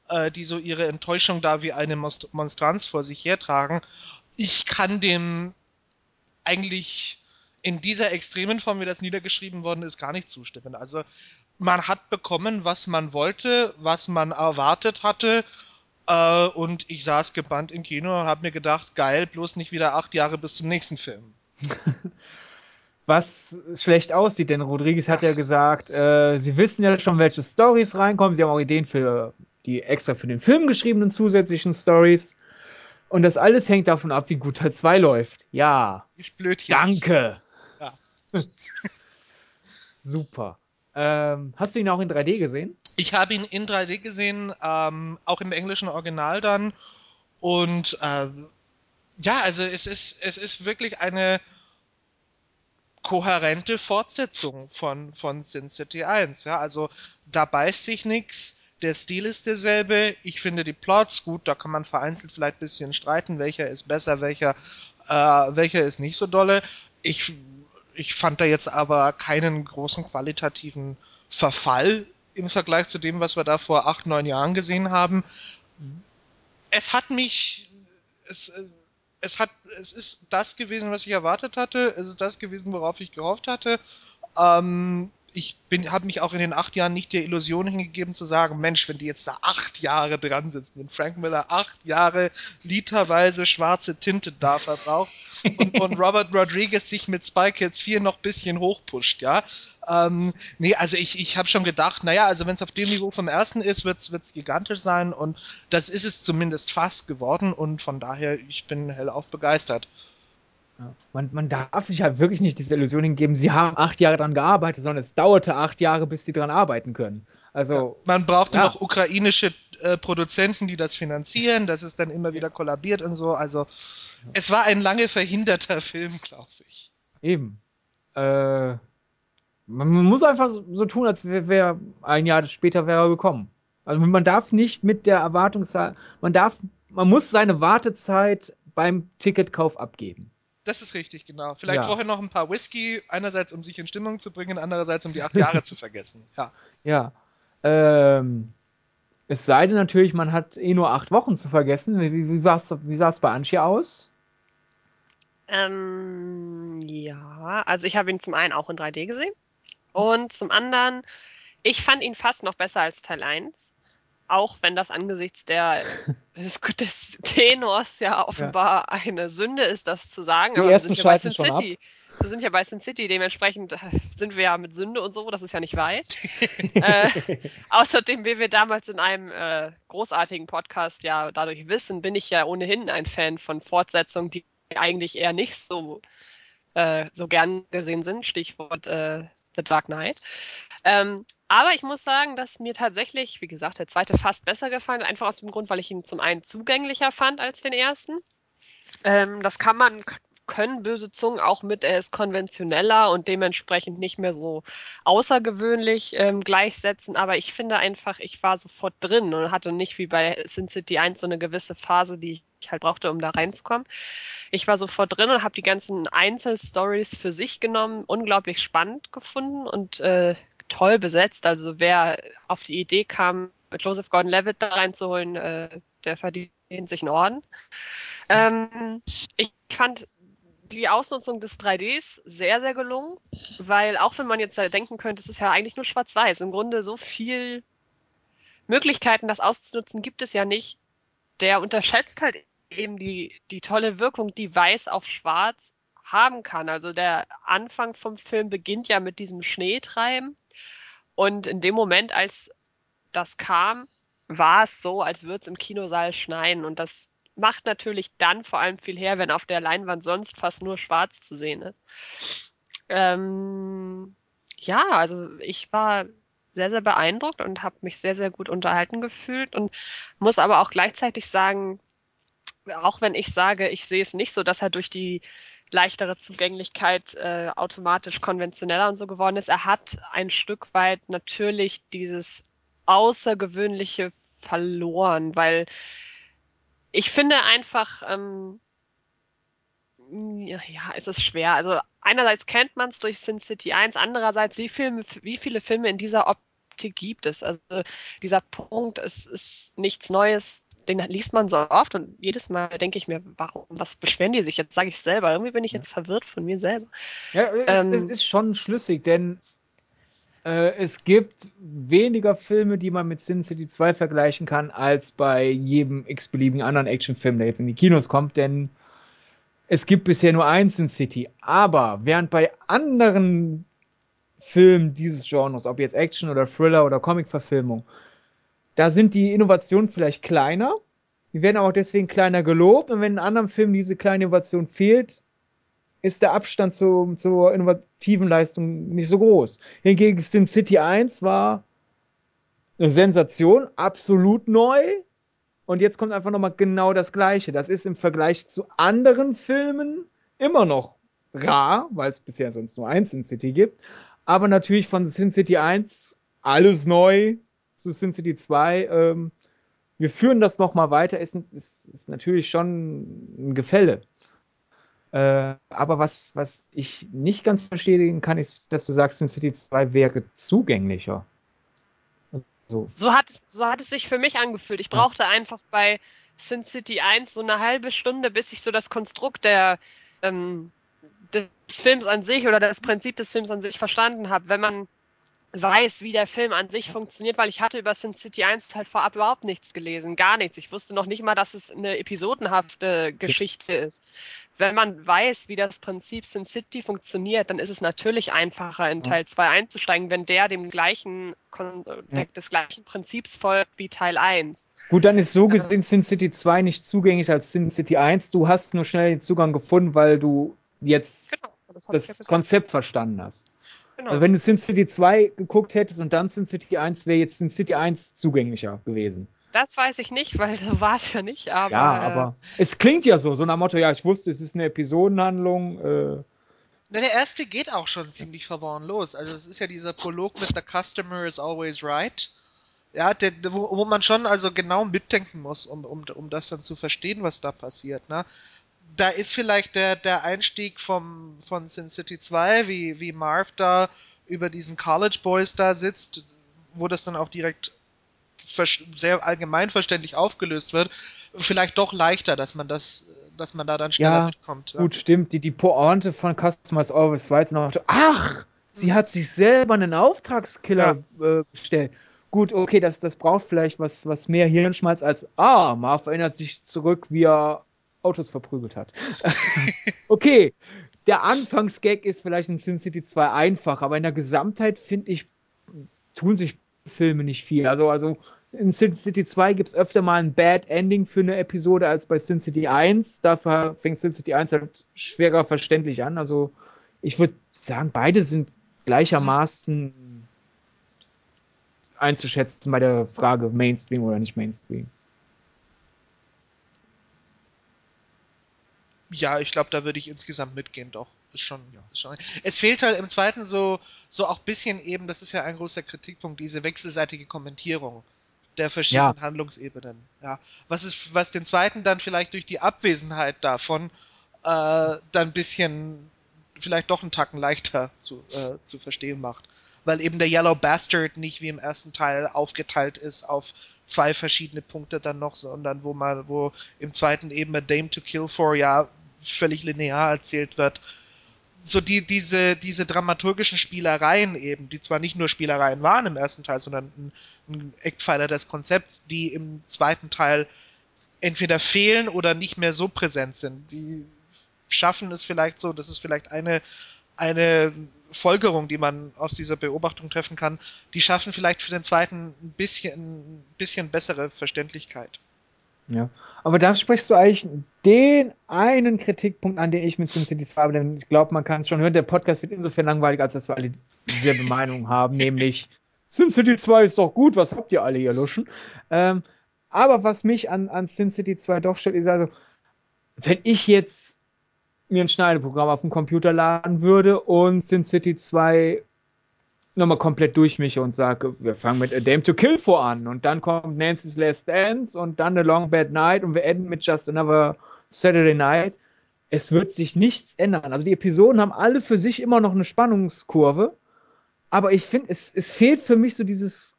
äh, die so ihre Enttäuschung da wie eine Monst Monstranz vor sich hertragen. Ich kann dem eigentlich in dieser extremen Form, wie das niedergeschrieben worden ist, gar nicht zustimmen. Also man hat bekommen, was man wollte, was man erwartet hatte. Äh, und ich saß gebannt im Kino und habe mir gedacht, geil, bloß nicht wieder acht Jahre bis zum nächsten Film. Was schlecht aussieht, denn Rodriguez hat ja gesagt, äh, sie wissen ja schon, welche Stories reinkommen. Sie haben auch Ideen für die extra für den Film geschriebenen zusätzlichen Stories. Und das alles hängt davon ab, wie gut Teil 2 läuft. Ja, Ist blöd jetzt. danke. Ja. Super. Ähm, hast du ihn auch in 3D gesehen? Ich habe ihn in 3D gesehen, ähm, auch im englischen Original dann. Und ähm, ja, also es ist, es ist wirklich eine kohärente Fortsetzung von, von Sin City 1. Ja, also da beißt sich nichts. Der Stil ist derselbe. Ich finde die Plots gut. Da kann man vereinzelt vielleicht ein bisschen streiten, welcher ist besser, welcher, äh, welcher ist nicht so dolle. Ich, ich fand da jetzt aber keinen großen qualitativen Verfall im Vergleich zu dem, was wir da vor acht, neun Jahren gesehen haben. Es hat mich, es, es hat, es ist das gewesen, was ich erwartet hatte. Es ist das gewesen, worauf ich gehofft hatte. Ähm, ich habe mich auch in den acht Jahren nicht der Illusion hingegeben zu sagen, Mensch, wenn die jetzt da acht Jahre dran sitzen, wenn Frank Miller acht Jahre literweise schwarze Tinte da verbraucht und, und Robert Rodriguez sich mit Spy Kids 4 noch bisschen hochpusht, ja. Ähm, nee, also ich, ich habe schon gedacht, naja, also wenn es auf dem Niveau vom ersten ist, wird's wird's gigantisch sein und das ist es zumindest fast geworden und von daher, ich bin hellauf begeistert. Ja. Man, man darf sich halt wirklich nicht diese Illusion hingeben, sie haben acht Jahre dran gearbeitet, sondern es dauerte acht Jahre, bis sie dran arbeiten können. Also, Man brauchte Ja. noch ukrainische äh, Produzenten, die das finanzieren, das ist dann immer wieder kollabiert und so. Also es war ein lange verhinderter Film, glaube ich. eben. Äh, man, muss einfach so, so tun, als wäre wär ein Jahr später wäre er gekommen. Also man darf nicht mit der Erwartungszahl, man darf, man muss seine Wartezeit beim Ticketkauf abgeben. Das ist richtig, genau. Vielleicht Ja. vorher noch ein paar Whisky, einerseits um sich in Stimmung zu bringen, andererseits um die acht Jahre zu vergessen. Ja. Ja. Ähm, es sei denn natürlich, man hat eh nur acht Wochen zu vergessen. Wie, wie, wie, sah es bei Antje aus? Ähm, ja, also ich habe ihn zum einen auch in 3D gesehen und zum anderen, ich fand ihn fast noch besser als Teil 1. Auch wenn das angesichts der, des, des Tenors ja offenbar eine Sünde ist, das zu sagen. Die aber wir sind ja bei Sin City. Wir sind ja bei Sin City, dementsprechend äh, sind wir ja mit Sünde und so, das ist ja nicht weit. äh, außerdem, wie wir damals in einem äh, großartigen Podcast ja dadurch wissen, bin ich ja ohnehin ein Fan von Fortsetzungen, die eigentlich eher nicht so, äh, so gern gesehen sind. Stichwort äh, The Dark Knight. Ähm, aber ich muss sagen, dass mir tatsächlich, wie gesagt, der zweite fast besser gefallen hat, einfach aus dem Grund, weil ich ihn zum einen zugänglicher fand als den ersten. Ähm, das kann man, können böse Zungen auch mit, er ist konventioneller und dementsprechend nicht mehr so außergewöhnlich ähm, gleichsetzen. Aber ich finde einfach, ich war sofort drin und hatte nicht wie bei Sin City 1 so eine gewisse Phase, die ich halt brauchte, um da reinzukommen. Ich war sofort drin und habe die ganzen Einzelstories für sich genommen, unglaublich spannend gefunden und äh, toll besetzt. Also wer auf die Idee kam, Joseph Gordon-Levitt da reinzuholen, äh, der verdient sich einen Orden. Ähm, ich fand die Ausnutzung des 3Ds sehr, sehr gelungen, weil auch wenn man jetzt denken könnte, es ist ja eigentlich nur schwarz-weiß, im Grunde so viel Möglichkeiten, das auszunutzen, gibt es ja nicht. Der unterschätzt halt eben die, die tolle Wirkung, die weiß auf schwarz haben kann. Also der Anfang vom Film beginnt ja mit diesem Schneetreiben und in dem Moment, als das kam, war es so, als würde es im Kinosaal schneien und das macht natürlich dann vor allem viel her, wenn auf der Leinwand sonst fast nur schwarz zu sehen ist. Ähm, ja, also ich war sehr, sehr beeindruckt und habe mich sehr, sehr gut unterhalten gefühlt und muss aber auch gleichzeitig sagen, auch wenn ich sage, ich sehe es nicht so, dass er durch die leichtere Zugänglichkeit äh, automatisch konventioneller und so geworden ist. Er hat ein Stück weit natürlich dieses Außergewöhnliche verloren, weil ich finde einfach, ähm, ja, es ist schwer. Also einerseits kennt man es durch Sin City 1, andererseits, wie, Filme, wie viele Filme in dieser Optik gibt es? Also dieser Punkt ist, ist nichts Neues, den liest man so oft und jedes Mal denke ich mir, warum, was beschweren die sich? Jetzt sage ich es selber. Irgendwie bin ich jetzt verwirrt von mir selber. Ja, es, Ähm, es ist schon schlüssig, denn äh, es gibt weniger Filme, die man mit Sin City 2 vergleichen kann, als bei jedem x-beliebigen anderen Actionfilm, der jetzt in die Kinos kommt, denn es gibt bisher nur einen Sin City. Aber während bei anderen Filmen dieses Genres, ob jetzt Action oder Thriller oder Comic-Verfilmung, da sind die Innovationen vielleicht kleiner. Die werden auch deswegen kleiner gelobt. Und wenn in anderen Filmen diese kleine Innovation fehlt, ist der Abstand zu, zur innovativen Leistung nicht so groß. Hingegen Sin City 1 war eine Sensation, absolut neu. Und jetzt kommt einfach nochmal genau das Gleiche. Das ist im Vergleich zu anderen Filmen immer noch rar, weil es bisher sonst nur ein Sin City gibt. Aber natürlich von Sin City 1 alles neu zu Sin City 2. Ähm, wir führen das nochmal weiter. Ist, ist, ist natürlich schon ein Gefälle. Äh, aber was, was ich nicht ganz verstehen kann, ist, dass du sagst, Sin City 2 wäre zugänglicher. So. So hat, es, so hat es sich für mich angefühlt. Ich brauchte einfach bei Sin City 1 so eine halbe Stunde, bis ich so das Konstrukt der, ähm, des Films an sich oder das Prinzip des Films an sich verstanden habe. Wenn man weiß, wie der Film an sich funktioniert, weil ich hatte über Sin City 1 halt vorab überhaupt nichts gelesen, gar nichts. Ich wusste noch nicht mal, dass es eine episodenhafte Geschichte ist. Wenn man weiß, wie das Prinzip Sin City funktioniert, dann ist es natürlich einfacher, in Teil 2 einzusteigen, wenn der dem gleichen, Ja. des gleichen Prinzips folgt wie Teil 1. Gut, dann ist so gesehen Sin City 2 nicht zugänglich als Sin City 1. Du hast nur schnell den Zugang gefunden, weil du jetzt Genau, das ja das. Konzept verstanden hast. Genau. Also wenn du Sin City 2 geguckt hättest und dann Sin City 1, wäre jetzt Sin City 1 zugänglicher gewesen. Das weiß ich nicht, weil so war es ja nicht. Aber, ja, äh, aber es klingt ja so, so nach Motto, ja, ich wusste, es ist eine Episodenhandlung. Äh, Na, der erste geht auch schon ziemlich verworren los. Also es ist ja dieser Prolog mit The Customer is always right. Ja, der, wo, wo man schon also genau mitdenken muss, um, um, um das dann zu verstehen, was da passiert. Ne? Da ist vielleicht der, der Einstieg vom, von Sin City 2, wie, wie Marv da über diesen College Boys da sitzt, wo das dann auch direkt sehr allgemeinverständlich aufgelöst wird, vielleicht doch leichter, dass man das, dass man da dann schneller Ja, mitkommt. Ja. Gut, stimmt. Die, die Pointe von Customers Always war jetzt noch, ach, sie hat sich selber einen Auftragskiller äh, bestellt. Gut, okay, das, das braucht vielleicht was, was mehr Hirnschmalz als, ah, Marv erinnert sich zurück, wie er Autos verprügelt hat. okay, der Anfangsgag ist vielleicht in SimCity 2 einfach, aber in der Gesamtheit finde ich, tun sich Filme nicht viel. Also, also in SimCity 2 gibt es öfter mal ein Bad Ending für eine Episode als bei SimCity 1. Dafür fängt SimCity 1 halt schwerer verständlich an. Also ich würde sagen, beide sind gleichermaßen einzuschätzen bei der Frage Mainstream oder nicht Mainstream. Ja, ich glaube, da würde ich insgesamt mitgehen, doch. Ist schon, ist schon. Es fehlt halt im zweiten so, so auch bisschen eben, das ist ja ein großer Kritikpunkt, diese wechselseitige Kommentierung der verschiedenen Ja. Handlungsebenen. Ja. Was ist, was den zweiten dann vielleicht durch die Abwesenheit davon äh, dann ein bisschen vielleicht doch einen Tacken leichter zu, äh, zu verstehen macht. Weil eben der Yellow Bastard nicht wie im ersten Teil aufgeteilt ist auf zwei verschiedene Punkte dann noch, sondern wo man, wo im zweiten eben A Dame to Kill For ja völlig linear erzählt wird. So die, diese, diese dramaturgischen Spielereien eben, die zwar nicht nur Spielereien waren im ersten Teil, sondern ein, ein Eckpfeiler des Konzepts, die im zweiten Teil entweder fehlen oder nicht mehr so präsent sind. Die schaffen es vielleicht so, das ist vielleicht eine, eine Folgerung, die man aus dieser Beobachtung treffen kann, die schaffen vielleicht für den zweiten ein bisschen, ein bisschen bessere Verständlichkeit. Ja. Aber da sprichst du eigentlich den einen Kritikpunkt an, den ich mit SimCity 2 habe, denn ich glaube, man kann es schon hören, der Podcast wird insofern langweilig, als dass wir alle dieselbe Meinung haben, nämlich SimCity 2 ist doch gut, was habt ihr alle hier luschen? Ähm, aber was mich an, an SimCity 2 doch stört, ist also, wenn ich jetzt mir ein Schneideprogramm auf dem Computer laden würde und SimCity 2 nochmal komplett durchmische und sage, wir fangen mit A Dame to Kill vor an und dann kommt Nancy's Last Dance und dann A Long Bad Night und wir enden mit Just Another Saturday Night. Es wird sich nichts ändern. Also die Episoden haben alle für sich immer noch eine Spannungskurve, aber ich finde, es, es fehlt für mich so dieses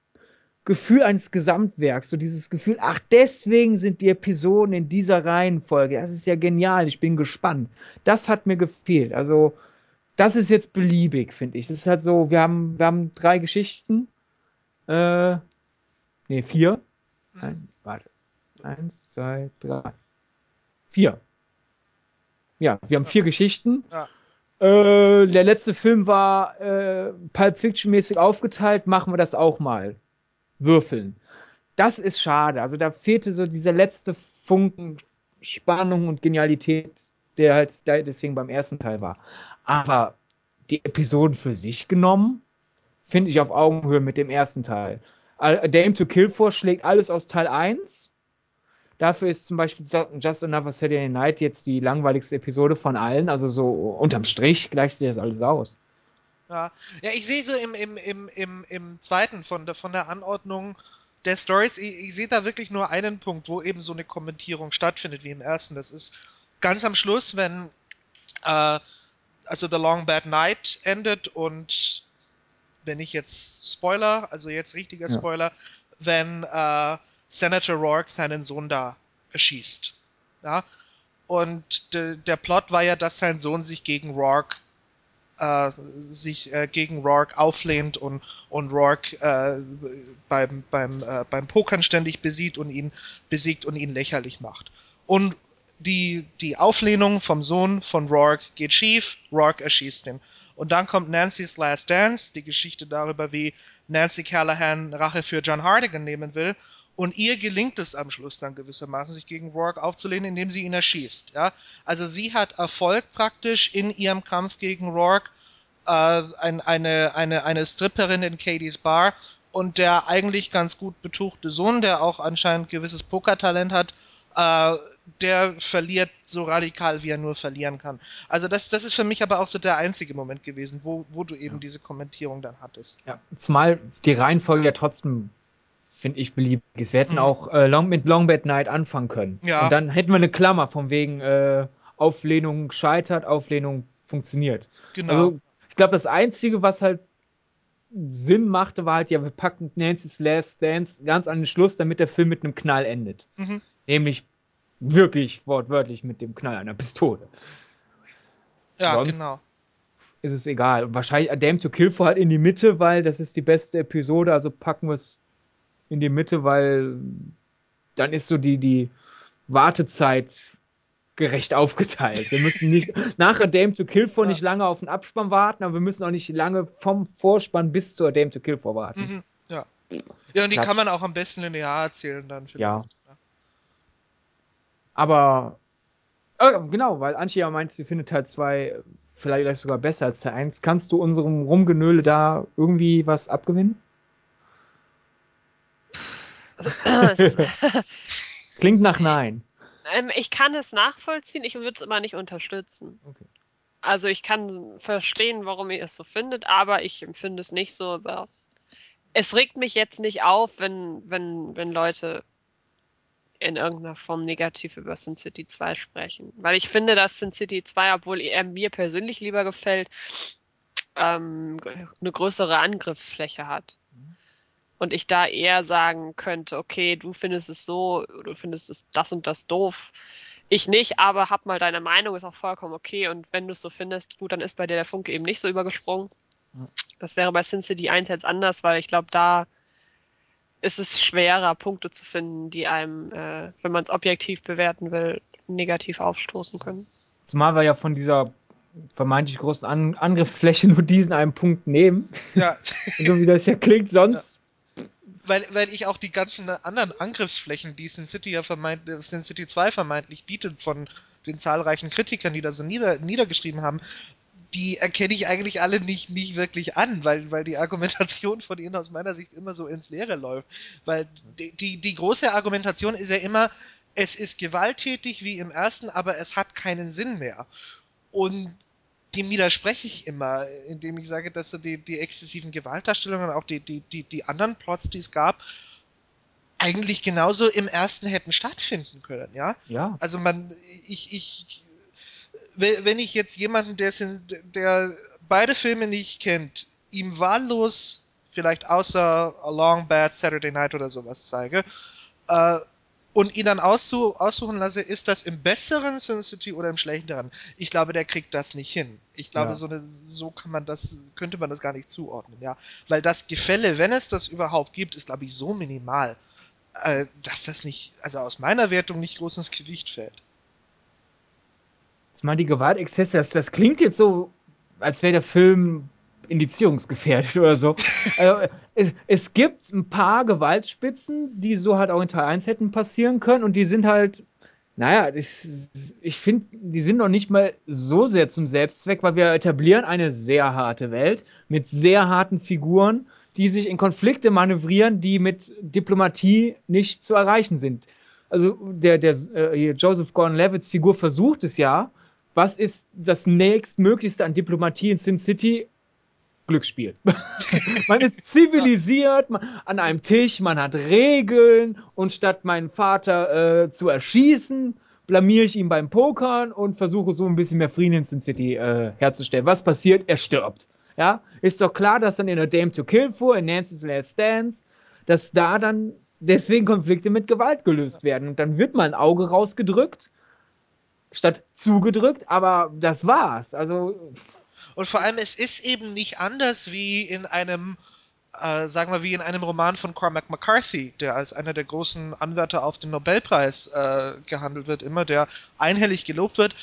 Gefühl eines Gesamtwerks, so dieses Gefühl, ach, deswegen sind die Episoden in dieser Reihenfolge. Das ist ja genial, ich bin gespannt. Das hat mir gefehlt. Also, das ist jetzt beliebig, finde ich. Das ist halt so, wir haben, wir haben drei Geschichten. Äh, nee, vier. Ein, warte. Eins, zwei, drei. Vier. Ja, wir haben vier Geschichten. Ja. Äh, der letzte Film war äh, Pulp Fiction mäßig aufgeteilt. Machen wir das auch mal. Würfeln. Das ist schade. Also da fehlte so dieser letzte Funken Spannung und Genialität, der halt deswegen beim ersten Teil war. Aber die Episoden für sich genommen, finde ich auf Augenhöhe mit dem ersten Teil. A Dame to Kill vorschlägt alles aus Teil 1. Dafür ist zum Beispiel Just Another Saturday Night jetzt die langweiligste Episode von allen. Also so unterm Strich gleicht sich das alles aus. Ja, ja ich sehe so im, im, im, im, im zweiten von der, von der Anordnung der Stories, ich, ich sehe da wirklich nur einen Punkt, wo eben so eine Kommentierung stattfindet wie im ersten. Das ist ganz am Schluss, wenn äh, also The Long Bad Night endet und wenn ich jetzt Spoiler, also jetzt richtiger Ja. Spoiler, wenn äh, Senator Rourke seinen Sohn da erschießt. Ja? Und de, der Plot war ja, dass sein Sohn sich gegen Rourke äh, sich äh, gegen Rourke auflehnt und, und Rourke äh, beim, beim, äh, beim Pokern ständig besiegt und ihn besiegt und ihn lächerlich macht. Und die, die Auflehnung vom Sohn von Rourke geht schief, Rourke erschießt ihn. Und dann kommt Nancy's Last Dance, die Geschichte darüber, wie Nancy Callahan Rache für John Hardigan nehmen will. Und ihr gelingt es am Schluss dann gewissermaßen, sich gegen Rourke aufzulehnen, indem sie ihn erschießt. Ja? Also sie hat Erfolg praktisch in ihrem Kampf gegen Rourke. Äh, ein, eine, eine, eine Stripperin in Katie's Bar und der eigentlich ganz gut betuchte Sohn, der auch anscheinend gewisses Pokertalent hat, äh, der verliert so radikal, wie er nur verlieren kann. Also das, das ist für mich aber auch so der einzige Moment gewesen, wo, wo du eben diese Kommentierung dann hattest. Ja, zumal die Reihenfolge ja trotzdem, finde ich, beliebig ist. Wir hätten Mhm. auch äh, Long, mit Long Bad Night anfangen können. Ja. Und dann hätten wir eine Klammer von wegen, äh, Auflehnung scheitert, Auflehnung funktioniert. Genau. Also, ich glaube, das Einzige, was halt Sinn machte, war halt, ja, wir packen Nancy's Last Dance ganz an den Schluss, damit der Film mit einem Knall endet. Mhm. Nämlich wirklich wortwörtlich mit dem Knall einer Pistole. ja, sonst- genau. Ist es egal. Und wahrscheinlich A Damn to Kill for halt in die Mitte, weil das ist die beste Episode, also packen wir es in die Mitte, weil dann ist so die, die Wartezeit gerecht aufgeteilt. Wir müssen nicht nach A Damn to Kill for Ja. nicht lange auf den Abspann warten, aber wir müssen auch nicht lange vom Vorspann bis zu A Damn to Kill for warten. Mhm. Ja. Ja, und die Klar. kann man auch am besten linear erzählen dann. Ja. Aber äh, genau, weil Antje ja meint, sie findet Teil 2 vielleicht sogar besser als Teil 1. Kannst du unserem Rumgenöle da irgendwie was abgewinnen? Klingt nach Nein. Ähm, ich kann es nachvollziehen, ich würde es aber nicht unterstützen. Okay. Also ich kann verstehen, warum ihr es so findet, aber ich empfinde es nicht so. Aber es regt mich jetzt nicht auf, wenn, wenn, wenn Leute in irgendeiner Form negativ über Sin City 2 sprechen. Weil ich finde, dass Sin City 2, obwohl er mir persönlich lieber gefällt, ähm, eine größere Angriffsfläche hat. Und ich da eher sagen könnte, okay, du findest es so, du findest es das und das doof. Ich nicht, aber hab mal deine Meinung, ist auch vollkommen okay. Und wenn du es so findest, gut, dann ist bei dir der Funke eben nicht so übergesprungen. Das wäre bei Sin City 1 jetzt anders, weil ich glaube, da ist es schwerer, Punkte zu finden, die einem, äh, wenn man es objektiv bewerten will, negativ aufstoßen können. Zumal wir ja von dieser vermeintlich großen An Angriffsfläche nur diesen einen Punkt nehmen. Ja, so wie das ja klingt, sonst. weil, weil ich auch die ganzen anderen Angriffsflächen, die Sin City ja vermeint, äh, Sin City 2 vermeintlich bietet von den zahlreichen Kritikern, die da so nieder, niedergeschrieben haben, die erkenne ich eigentlich alle nicht, nicht wirklich an, weil, weil die Argumentation von ihnen aus meiner Sicht immer so ins Leere läuft. Weil die, die, die große Argumentation ist ja immer, es ist gewalttätig wie im ersten, aber es hat keinen Sinn mehr. Und dem widerspreche ich immer, indem ich sage, dass so die, die exzessiven Gewaltdarstellungen, auch die, die, die, die anderen Plots, die es gab, eigentlich genauso im ersten hätten stattfinden können, ja. Ja. Also man, ich, ich, wenn ich jetzt jemanden, der, der beide Filme nicht kennt, ihm wahllos, vielleicht außer A Long Bad Saturday Night oder sowas zeige, äh, und ihn dann aussu aussuchen lasse, ist das im besseren Sin City oder im schlechteren? Ich glaube, der kriegt das nicht hin. Ich glaube, Ja. so, eine, so kann man das, könnte man das gar nicht zuordnen, ja. Weil das Gefälle, wenn es das überhaupt gibt, ist, glaube ich, so minimal, äh, dass das nicht, also aus meiner Wertung nicht groß ins Gewicht fällt. Zumal die Gewaltexzesse, das, das klingt jetzt so, als wäre der Film indizierungsgefährdet oder so. also, es, es gibt ein paar Gewaltspitzen, die so halt auch in Teil 1 hätten passieren können und die sind halt, naja, das, ich finde, die sind noch nicht mal so sehr zum Selbstzweck, weil wir etablieren eine sehr harte Welt mit sehr harten Figuren, die sich in Konflikte manövrieren, die mit Diplomatie nicht zu erreichen sind. Also der, der äh, Joseph Gordon-Levitt's Figur versucht es ja. Was ist das nächstmöglichste an Diplomatie in SimCity? Glücksspiel. man ist zivilisiert, man, an einem Tisch, man hat Regeln und statt meinen Vater äh, zu erschießen, blamiere ich ihn beim Pokern und versuche so ein bisschen mehr Frieden in Sin City äh, herzustellen. Was passiert? Er stirbt. Ja, ist doch klar, dass dann in A Dame to Kill vor, in Nancy's Last Dance, dass da dann deswegen Konflikte mit Gewalt gelöst werden. Und dann wird mal ein Auge rausgedrückt, statt zugedrückt, aber das war's. Also, Und vor allem, es ist eben nicht anders wie in einem, äh, sagen wir, wie in einem Roman von Cormac McCarthy, der als einer der großen Anwärter auf den Nobelpreis äh, gehandelt wird, immer, der einhellig gelobt wird.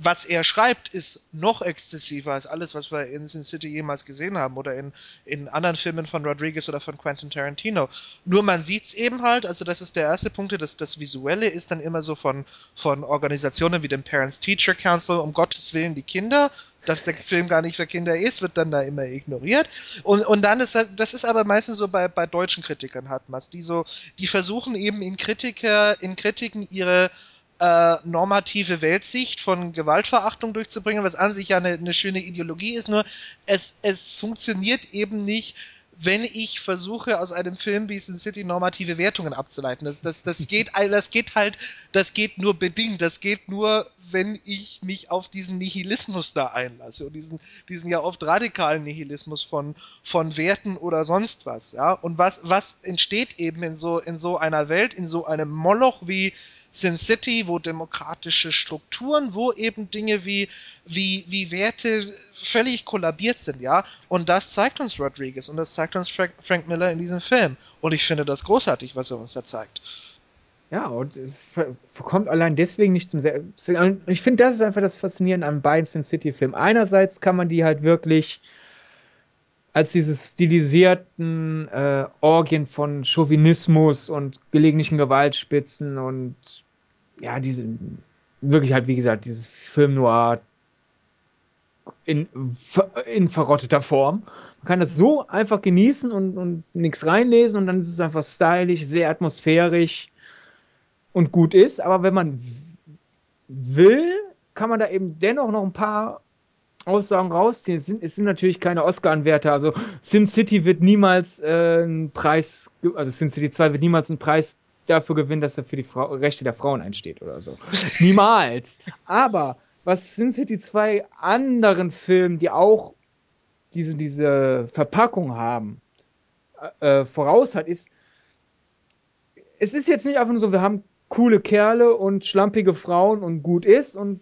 Was er schreibt, ist noch exzessiver als alles, was wir in Sin City jemals gesehen haben oder in, in anderen Filmen von Rodriguez oder von Quentin Tarantino. Nur man sieht's eben halt, also das ist der erste Punkt, das, das Visuelle ist dann immer so von, von Organisationen wie dem Parents Teacher Council, um Gottes Willen die Kinder, dass der Film gar nicht für Kinder ist, wird dann da immer ignoriert. Und, und dann ist das, das ist aber meistens so bei, bei deutschen Kritikern hat man die so, die versuchen eben in Kritiker, in Kritiken ihre äh, normative Weltsicht von Gewaltverachtung durchzubringen, was an sich ja eine, eine schöne Ideologie ist, nur es, es funktioniert eben nicht, wenn ich versuche, aus einem Film wie Sin City normative Wertungen abzuleiten. Das, das, das, geht, das geht halt, das geht nur bedingt. Das geht nur, wenn ich mich auf diesen Nihilismus da einlasse und diesen, diesen ja oft radikalen Nihilismus von, von Werten oder sonst was. Ja? Und was, was entsteht eben in so, in so einer Welt, in so einem Moloch wie Sin City, wo demokratische Strukturen, wo eben Dinge wie, wie, wie Werte völlig kollabiert sind, ja. Und das zeigt uns Rodriguez und das zeigt uns Frank, Frank Miller in diesem Film. Und ich finde das großartig, was er uns da zeigt. Ja, und es kommt allein deswegen nicht zum Selbst. Ich finde, das ist einfach das Faszinierende an beiden Sin City-Filmen. Einerseits kann man die halt wirklich als diese stilisierten äh, Orgien von Chauvinismus und gelegentlichen Gewaltspitzen und ja, diese wirklich halt, wie gesagt, dieses Film noir in, in verrotteter Form. Man kann das so einfach genießen und, und nichts reinlesen und dann ist es einfach stylisch, sehr atmosphärisch und gut ist. Aber wenn man will, kann man da eben dennoch noch ein paar Aussagen rausziehen. Es sind, es sind natürlich keine Oscar-Anwärter. Also Sin City wird niemals äh, einen Preis, also Sin City 2 wird niemals einen Preis dafür gewinnen, dass er für die Frau, Rechte der Frauen einsteht oder so. niemals. Aber was Sin City 2 anderen Filmen, die auch diese, diese Verpackung haben, äh, voraus hat, ist, es ist jetzt nicht einfach nur so, wir haben coole Kerle und schlampige Frauen und gut ist und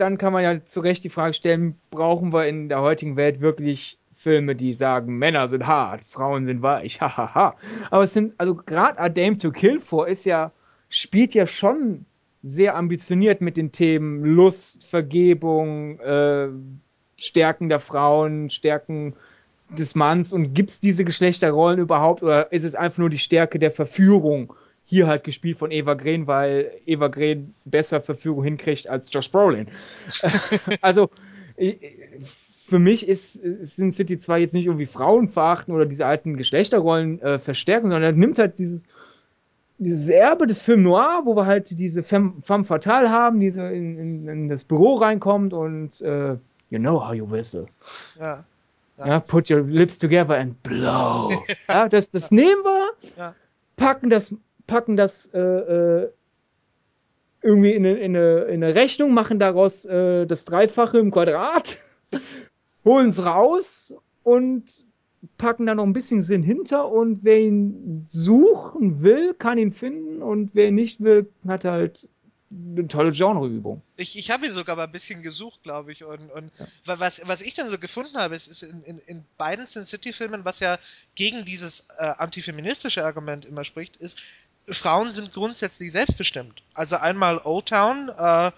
dann kann man ja zu Recht die Frage stellen, brauchen wir in der heutigen Welt wirklich Filme, die sagen, Männer sind hart, Frauen sind weich, hahaha. Aber es sind, also gerade A Dame to Kill for ist ja, spielt ja schon sehr ambitioniert mit den Themen Lust, Vergebung, äh, Stärken der Frauen, Stärken des Manns und gibt es diese Geschlechterrollen überhaupt oder ist es einfach nur die Stärke der Verführung? Hier halt gespielt von Eva Green, weil Eva Green besser Verfügung hinkriegt als Josh Brolin. also für mich ist Sin City 2 jetzt nicht irgendwie Frauen verachten oder diese alten Geschlechterrollen äh, verstärken, sondern er nimmt halt dieses dieses Erbe des Film Noir, wo wir halt diese Femme, Femme Fatale haben, die in, in, in, das Büro reinkommt und äh, you know how you whistle. Ja. Ja. ja. put your lips together and blow. ja, das, das nehmen wir, packen das packen das äh, äh, irgendwie in eine, in, eine, in eine, Rechnung, machen daraus äh, das Dreifache im Quadrat, holen es raus und packen da noch ein bisschen Sinn hinter und wer ihn suchen will, kann ihn finden und wer ihn nicht will, hat halt eine tolle Genreübung. Ich, ich habe ihn sogar mal ein bisschen gesucht, glaube ich. Und, und ja. was, was ich dann so gefunden habe, ist, ist in, in, in beiden Sin City-Filmen, was ja gegen dieses äh, antifeministische Argument immer spricht, ist, Frauen sind grundsätzlich selbstbestimmt. Also einmal Old Town äh,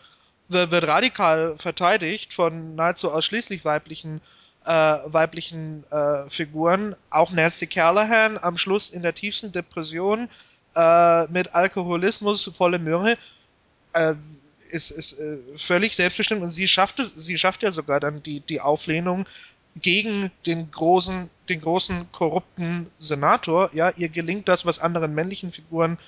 wird radikal verteidigt von nahezu ausschließlich weiblichen äh, weiblichen äh, Figuren. Auch Nancy Callahan am Schluss in der tiefsten Depression äh, mit Alkoholismus, volle Möhre, äh, ist, ist äh, völlig selbstbestimmt und sie schafft es, sie schafft ja sogar dann die, die Auflehnung gegen den großen, den großen korrupten Senator. Ja, ihr gelingt das, was anderen männlichen Figuren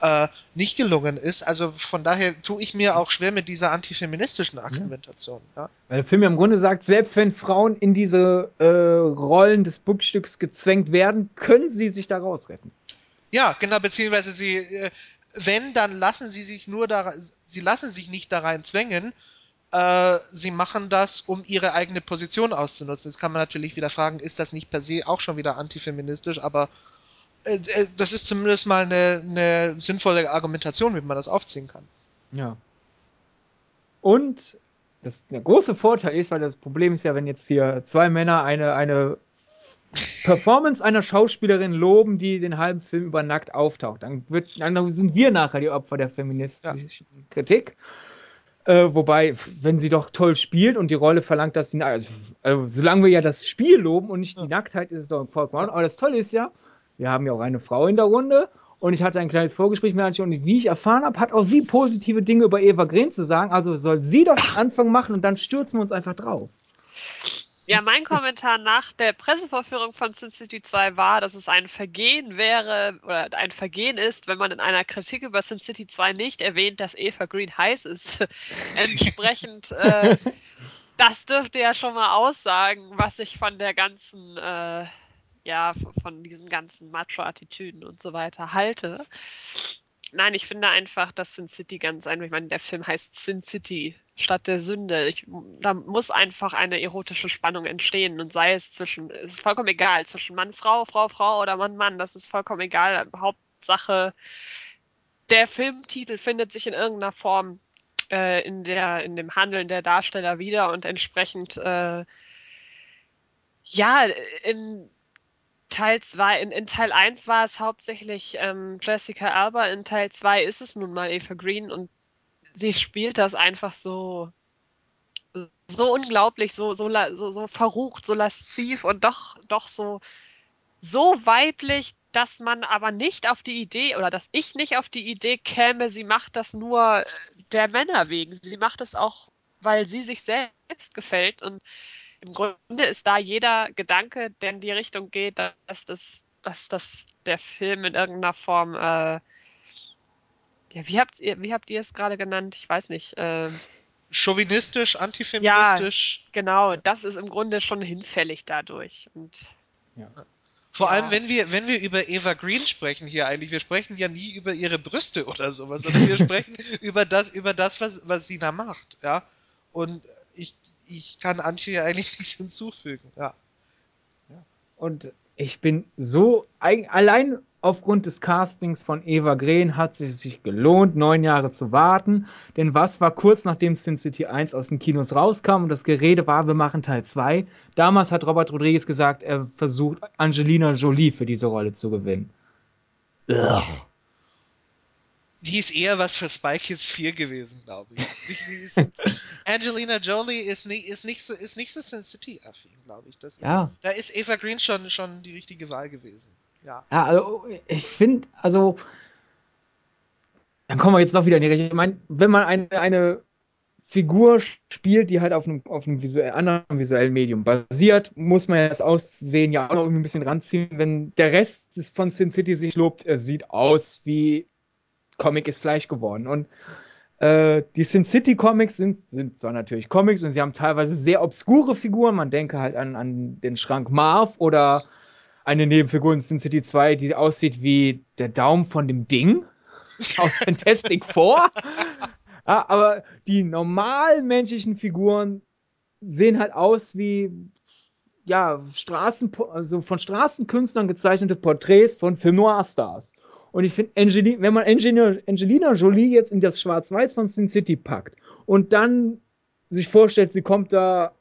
äh, nicht gelungen ist. Also von daher tue ich mir auch schwer mit dieser antifeministischen Argumentation. Ja. Weil der Film ja im Grunde sagt, selbst wenn Frauen in diese äh, Rollen des Buchstücks gezwängt werden, können sie sich da rausretten. Ja, genau, beziehungsweise sie, äh, wenn, dann lassen sie sich nur da, sie lassen sich nicht da rein zwängen, äh, sie machen das, um ihre eigene Position auszunutzen. Jetzt kann man natürlich wieder fragen, ist das nicht per se auch schon wieder antifeministisch, aber äh, äh, das ist zumindest mal eine, eine sinnvolle Argumentation, wie man das aufziehen kann. Ja. Und das, der große Vorteil ist, weil das Problem ist ja, wenn jetzt hier zwei Männer eine, eine Performance einer Schauspielerin loben, die den halben Film über nackt auftaucht, dann, wird, dann sind wir nachher die Opfer der feministischen ja. Kritik. Äh, wobei, wenn sie doch toll spielt und die Rolle verlangt, dass sie, also, also solange wir ja das Spiel loben und nicht die Nacktheit, ist es doch vollkommen. Aber das Tolle ist ja, wir haben ja auch eine Frau in der Runde und ich hatte ein kleines Vorgespräch mit ihr und wie ich erfahren habe, hat auch sie positive Dinge über Eva Green zu sagen. Also soll sie doch Anfang machen und dann stürzen wir uns einfach drauf. Ja, mein Kommentar nach der Pressevorführung von Sin City 2 war, dass es ein Vergehen wäre oder ein Vergehen ist, wenn man in einer Kritik über Sin City 2 nicht erwähnt, dass Eva Green heiß ist. Entsprechend, äh, das dürfte ja schon mal aussagen, was ich von der ganzen äh, ja, von diesen ganzen Macho-Attitüden und so weiter halte. Nein, ich finde einfach, dass Sin City ganz einfach, ich meine, der Film heißt Sin City statt der Sünde. Ich, da muss einfach eine erotische Spannung entstehen und sei es zwischen, es ist vollkommen egal, zwischen Mann, Frau, Frau, Frau oder Mann, Mann, das ist vollkommen egal. Hauptsache, der Filmtitel findet sich in irgendeiner Form äh, in, der, in dem Handeln der Darsteller wieder und entsprechend, äh, ja, in Teil 2, in, in, Teil 1 war es hauptsächlich ähm, Jessica Alba, in Teil 2 ist es nun mal Eva Green und sie spielt das einfach so so unglaublich, so, so, so, so verrucht, so lasziv und doch, doch so, so weiblich, dass man aber nicht auf die Idee oder dass ich nicht auf die Idee käme, sie macht das nur der Männer wegen. Sie macht es auch, weil sie sich selbst gefällt und im Grunde ist da jeder Gedanke, der in die Richtung geht, dass das, dass das der Film in irgendeiner Form, äh, ja, wie habt ihr, wie habt ihr es gerade genannt? Ich weiß nicht. Äh, Chauvinistisch, antifeministisch. Ja, genau. Das ist im Grunde schon hinfällig dadurch. Und ja. Vor ja. allem, wenn wir, wenn wir über Eva Green sprechen hier eigentlich, wir sprechen ja nie über ihre Brüste oder sowas, sondern wir sprechen über das, über das, was, was sie da macht, ja. Und ich, ich kann Antje eigentlich nichts hinzufügen, ja. Und ich bin so, allein aufgrund des Castings von Eva Green hat es sich gelohnt, neun Jahre zu warten. Denn was war kurz nachdem Sin City 1 aus den Kinos rauskam und das Gerede war, wir machen Teil 2. Damals hat Robert Rodriguez gesagt, er versucht Angelina Jolie für diese Rolle zu gewinnen. Ugh die ist eher was für Spy Kids 4 gewesen, glaube ich. Die, die ist, Angelina Jolie ist nicht, ist nicht so, ist nicht so Sin City-affin, glaube ich. Das ist, ja. Da ist Eva Green schon, schon die richtige Wahl gewesen. Ja. Ja, also ich finde, also dann kommen wir jetzt doch wieder in die Richtung. Ich meine, wenn man eine, eine Figur spielt, die halt auf einem, auf einem visuell, anderen visuellen Medium basiert, muss man ja das Aussehen ja auch noch irgendwie ein bisschen ranziehen. Wenn der Rest von Sin City sich lobt, er sieht aus wie Comic ist Fleisch geworden. Und äh, die Sin City Comics sind, sind zwar natürlich Comics und sie haben teilweise sehr obskure Figuren. Man denke halt an, an den Schrank Marv oder eine Nebenfigur in Sin City 2, die aussieht wie der Daumen von dem Ding aus Fantastic Four. Ja, aber die normalen menschlichen Figuren sehen halt aus wie ja, Straßen, also von Straßenkünstlern gezeichnete Porträts von Film Noir Stars. Und ich finde, wenn man Angelina, Angelina Jolie jetzt in das Schwarz-Weiß von Sin City packt und dann sich vorstellt, sie kommt da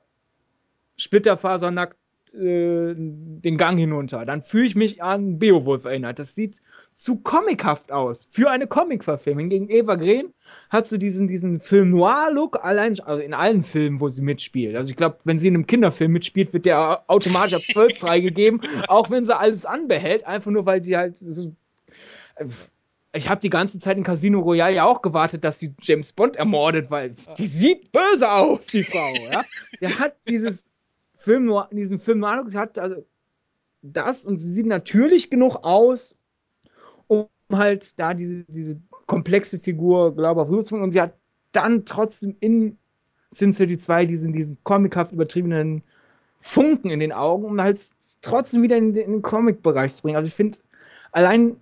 splitterfasernackt äh, den Gang hinunter, dann fühle ich mich an Beowulf erinnert. Das sieht zu comichaft aus für eine Comic-Verfilmung. Gegen Eva Green hat sie diesen, diesen Film Noir-Look, allein, also in allen Filmen, wo sie mitspielt. Also ich glaube, wenn sie in einem Kinderfilm mitspielt, wird der automatisch ab 12 freigegeben, auch wenn sie alles anbehält, einfach nur, weil sie halt so ich habe die ganze Zeit in Casino Royale ja auch gewartet, dass sie James Bond ermordet, weil die sieht böse aus, die Frau. Ja? Der hat dieses Film diesen Film nur sie hat also das und sie sieht natürlich genug aus, um halt da diese, diese komplexe Figur, glaube ich, rüberzubringen. Und sie hat dann trotzdem in Sin City 2 diesen, diesen comichaft übertriebenen Funken in den Augen, um halt trotzdem wieder in, in den Comic-Bereich zu bringen. Also ich finde, allein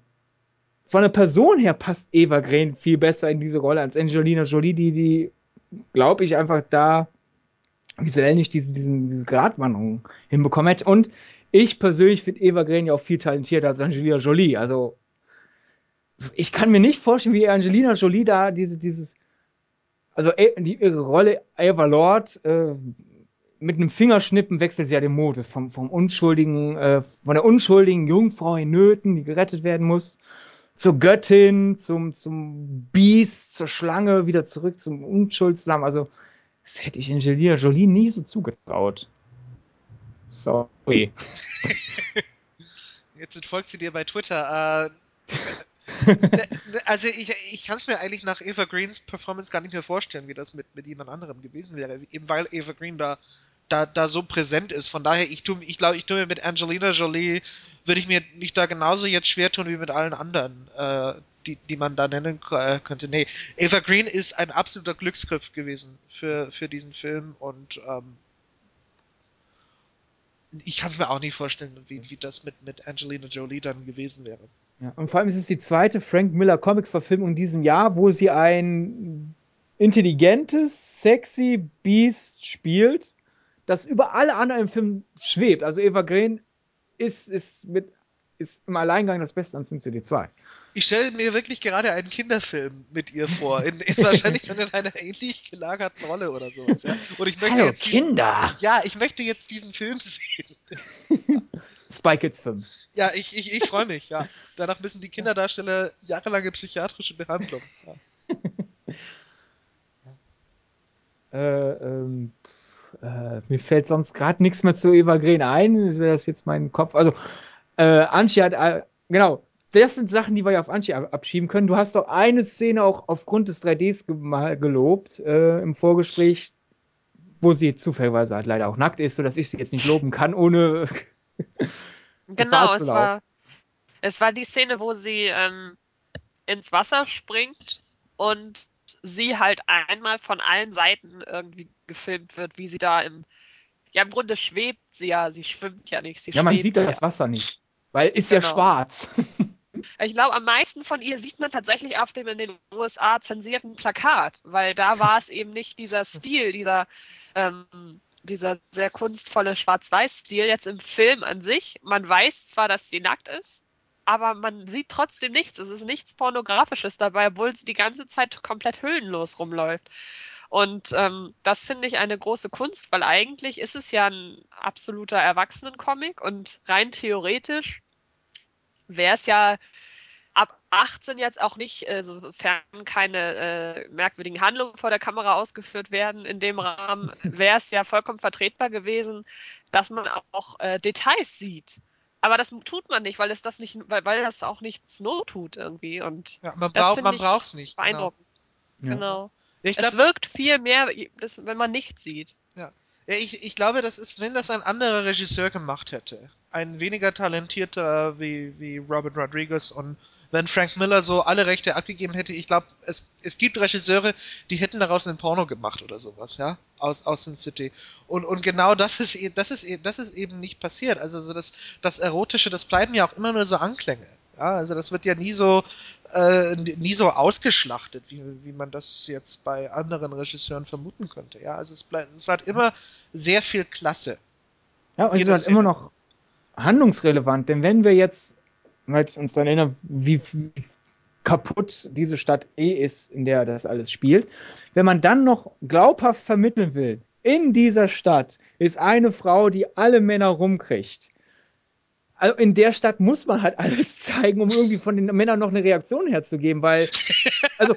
von der Person her passt Eva Green viel besser in diese Rolle als Angelina Jolie, die, die glaube ich, einfach da visuell nicht diese, diesen, diese Gratwanderung hinbekommen hätte. Und ich persönlich finde Eva Green ja auch viel talentierter als Angelina Jolie. Also, ich kann mir nicht vorstellen, wie Angelina Jolie da diese, dieses, also die, ihre Rolle Eva Lord, äh, mit einem Fingerschnippen wechselt sie ja den Modus vom, vom unschuldigen, äh, von der unschuldigen Jungfrau in Nöten, die gerettet werden muss, zur Göttin, zum, zum Biest, zur Schlange, wieder zurück zum Unschuldslamm. Also, das hätte ich Angelina Jolie nie so zugetraut. Sorry. Jetzt folgt sie dir bei Twitter. Äh, also ich, ich kann es mir eigentlich nach Eva Greens Performance gar nicht mehr vorstellen, wie das mit, mit jemand anderem gewesen wäre. Eben weil Eva Green da da, da so präsent ist. Von daher, ich tue, ich glaube, ich tue mir mit Angelina Jolie, würde ich mir nicht da genauso jetzt schwer tun wie mit allen anderen, äh, die, die man da nennen äh, könnte. Nee, Eva Green ist ein absoluter Glücksgriff gewesen für, für diesen Film und ähm, ich kann es mir auch nicht vorstellen, wie, wie das mit, mit Angelina Jolie dann gewesen wäre. Ja, und vor allem ist es die zweite Frank Miller Comic-Verfilmung in diesem Jahr, wo sie ein intelligentes, sexy Beast spielt, das über alle anderen im Film schwebt. Also Eva Green ist, ist, mit, ist im Alleingang das Beste an Sin City 2. Ich stelle mir wirklich gerade einen Kinderfilm mit ihr vor, in, in wahrscheinlich dann in einer ähnlich gelagerten Rolle oder sowas. Ja? Und ich möchte Hallo, jetzt diesen, Kinder! ja, ich möchte jetzt diesen Film sehen. Spy Kids 5. Ja, ich, ich, ich freue mich, ja. Danach müssen die Kinderdarsteller jahrelange psychiatrische Behandlung. Ja. Äh, ähm, äh, mir fällt sonst gerade nichts mehr zu Eva Green ein. Wäre das jetzt mein Kopf? Also, äh, Antje hat, äh, genau, das sind Sachen, die wir ja auf ab abschieben können. Du hast doch eine Szene auch aufgrund des 3Ds ge mal gelobt äh, im Vorgespräch, wo sie zufälligerweise halt leider auch nackt ist, sodass ich sie jetzt nicht loben kann, ohne. Genau, es war, es war die Szene, wo sie ähm, ins Wasser springt und sie halt einmal von allen Seiten irgendwie gefilmt wird, wie sie da im. Ja, im Grunde schwebt sie ja, sie schwimmt ja nicht. Sie ja, man sieht ja ja. das Wasser nicht. Weil ist ja Genau. schwarz. Ich glaube, am meisten von ihr sieht man tatsächlich auf dem in den USA zensierten Plakat, weil da war es eben nicht dieser Stil, dieser, ähm, dieser sehr kunstvolle Schwarz-Weiß-Stil jetzt im Film an sich. Man weiß zwar, dass sie nackt ist, aber man sieht trotzdem nichts. Es ist nichts Pornografisches dabei, obwohl sie die ganze Zeit komplett hüllenlos rumläuft. Und ähm, das finde ich eine große Kunst, weil eigentlich ist es ja ein absoluter Erwachsenencomic und rein theoretisch wäre es ja 18 jetzt auch nicht, äh, sofern keine äh, merkwürdigen Handlungen vor der Kamera ausgeführt werden, in dem Rahmen wäre es ja vollkommen vertretbar gewesen, dass man auch äh, Details sieht. Aber das tut man nicht, weil es das nicht, weil, weil das auch nichts not tut irgendwie und Ja, man braucht find man ich braucht's nicht. Genau. beeindruckend. Ja. Genau. Ja, ich es glaub, wirkt viel mehr, das, wenn man nichts sieht. Ja, ich, ich glaube, das ist, wenn das ein anderer Regisseur gemacht hätte, ein weniger talentierter wie, wie Robert Rodriguez und wenn Frank Miller so alle Rechte abgegeben hätte, ich glaube, es, es gibt Regisseure, die hätten daraus einen Porno gemacht oder sowas, ja, aus, aus Sin City. Und, und genau das ist, e- das ist, e- das ist eben nicht passiert. Also so das, das Erotische, das bleiben ja auch immer nur so Anklänge. Ja, also das wird ja nie so, äh, nie so ausgeschlachtet, wie, wie man das jetzt bei anderen Regisseuren vermuten könnte. Ja, also es bleibt, es hat immer sehr viel Klasse. Ja, und es ist halt immer noch handlungsrelevant, denn wenn wir jetzt halt uns dann erinnern, wie wie kaputt diese Stadt eh ist, in der das alles spielt, wenn man dann noch glaubhaft vermitteln will, in dieser Stadt ist eine Frau, die alle Männer rumkriegt. Also in der Stadt muss man halt alles zeigen, um irgendwie von den Männern noch eine Reaktion herzugeben, weil, also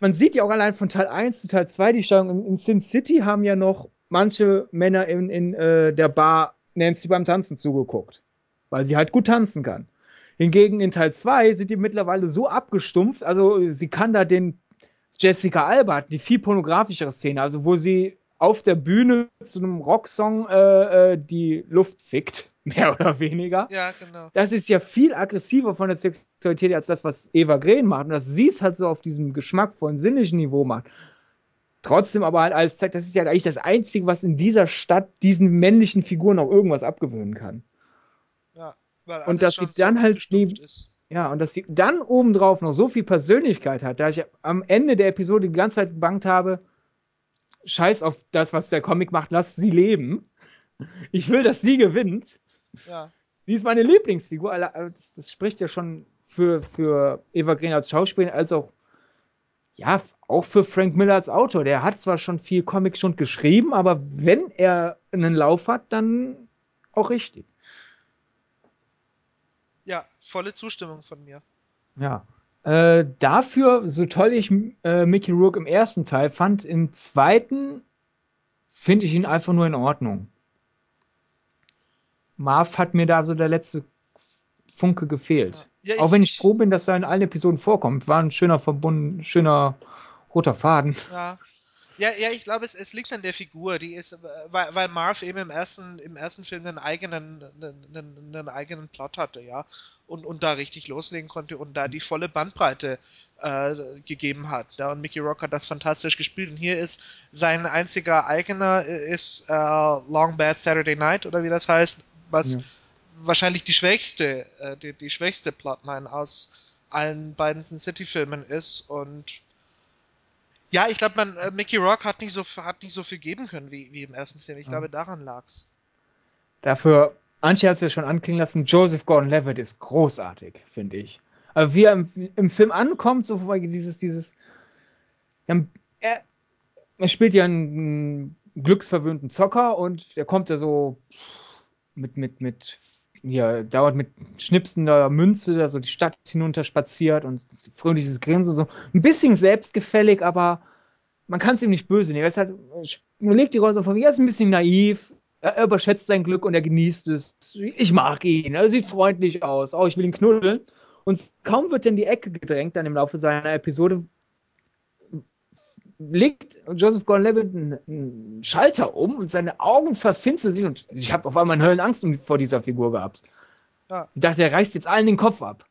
man sieht ja auch allein von Teil 1 zu Teil 2 die Steuerung. In, in Sin City haben ja noch manche Männer in, in äh, der Bar Nancy beim Tanzen zugeguckt, weil sie halt gut tanzen kann. Hingegen in Teil 2 sind die mittlerweile so abgestumpft, also sie kann da den Jessica Alba, hat die viel pornografischere Szene, also wo sie auf der Bühne zu einem Rocksong äh, äh, die Luft fickt, mehr oder weniger. Ja, genau. Das ist ja viel aggressiver von der Sexualität als das, was Eva Green macht. Und dass sie es halt so auf diesem geschmackvollen, sinnlichen Niveau macht. Trotzdem aber halt alles zeigt, das ist ja eigentlich das Einzige, was in dieser Stadt diesen männlichen Figuren auch irgendwas abgewöhnen kann. Und dass sie dann halt abgestumpft neben- ist. Ja, und dass sie dann obendrauf noch so viel Persönlichkeit hat, da ich am Ende der Episode die ganze Zeit gebankt habe, scheiß auf das, was der Comic macht, lass sie leben. Ich will, dass sie gewinnt. Ja. Sie ist meine Lieblingsfigur. alle- Das, das spricht ja schon für, für Eva Green als Schauspielerin, als auch, ja, auch für Frank Miller als Autor. Der hat zwar schon viel Comic schon geschrieben, aber wenn er einen Lauf hat, dann auch richtig. Ja, volle Zustimmung von mir. Ja. Äh, dafür, so toll ich äh, Mickey Rourke im ersten Teil fand, im zweiten finde ich ihn einfach nur in Ordnung. Marv hat mir da so der letzte Funke gefehlt. Ja, Auch wenn ich froh bin, dass er in allen Episoden vorkommt. War ein schöner Verbunden, schöner roter Faden. Ja. Ja, ja, ich glaube, es, es liegt an der Figur, die ist, äh, weil, weil Marv eben im ersten, im ersten Film einen eigenen, einen, einen, einen eigenen Plot hatte, ja, und, und da richtig loslegen konnte und da die volle Bandbreite äh, gegeben hat. Ja, und Mickey Rock hat das fantastisch gespielt. Und hier ist sein einziger eigener äh, ist äh, Long Bad Saturday Night oder wie das heißt, was Ja. wahrscheinlich die schwächste, äh, die, die schwächste Plotline aus allen beiden Sin City Filmen ist und ja, ich glaube, man äh, Mickey Rock hat nicht so hat nicht so viel geben können wie, wie im ersten Film. Ich Ja. glaube, daran lag's. Dafür, Antje hat es ja schon anklingen lassen, Joseph Gordon-Levitt ist großartig, finde ich. Aber wie er im, im Film ankommt, so dieses, dieses, ja, er, er spielt ja einen glücksverwöhnten Zocker und der kommt ja so mit, mit, mit, ja, dauert mit schnipsender Münze da so die Stadt hinunter spaziert und fröhliches Grinsen, so ein bisschen selbstgefällig, aber man kann es ihm nicht böse nehmen. Er ist halt, man legt die Rolle so vor, er ist ein bisschen naiv, er überschätzt sein Glück und er genießt es. Ich mag ihn, er sieht freundlich aus. Oh, ich will ihn knuddeln. Und kaum wird er in die Ecke gedrängt, dann im Laufe seiner Episode, legt Joseph Gordon-Levitt einen, einen Schalter um und seine Augen verfinstern sich. Und ich habe auf einmal eine Höllenangst vor dieser Figur gehabt. Ja. Ich dachte, er reißt jetzt allen den Kopf ab.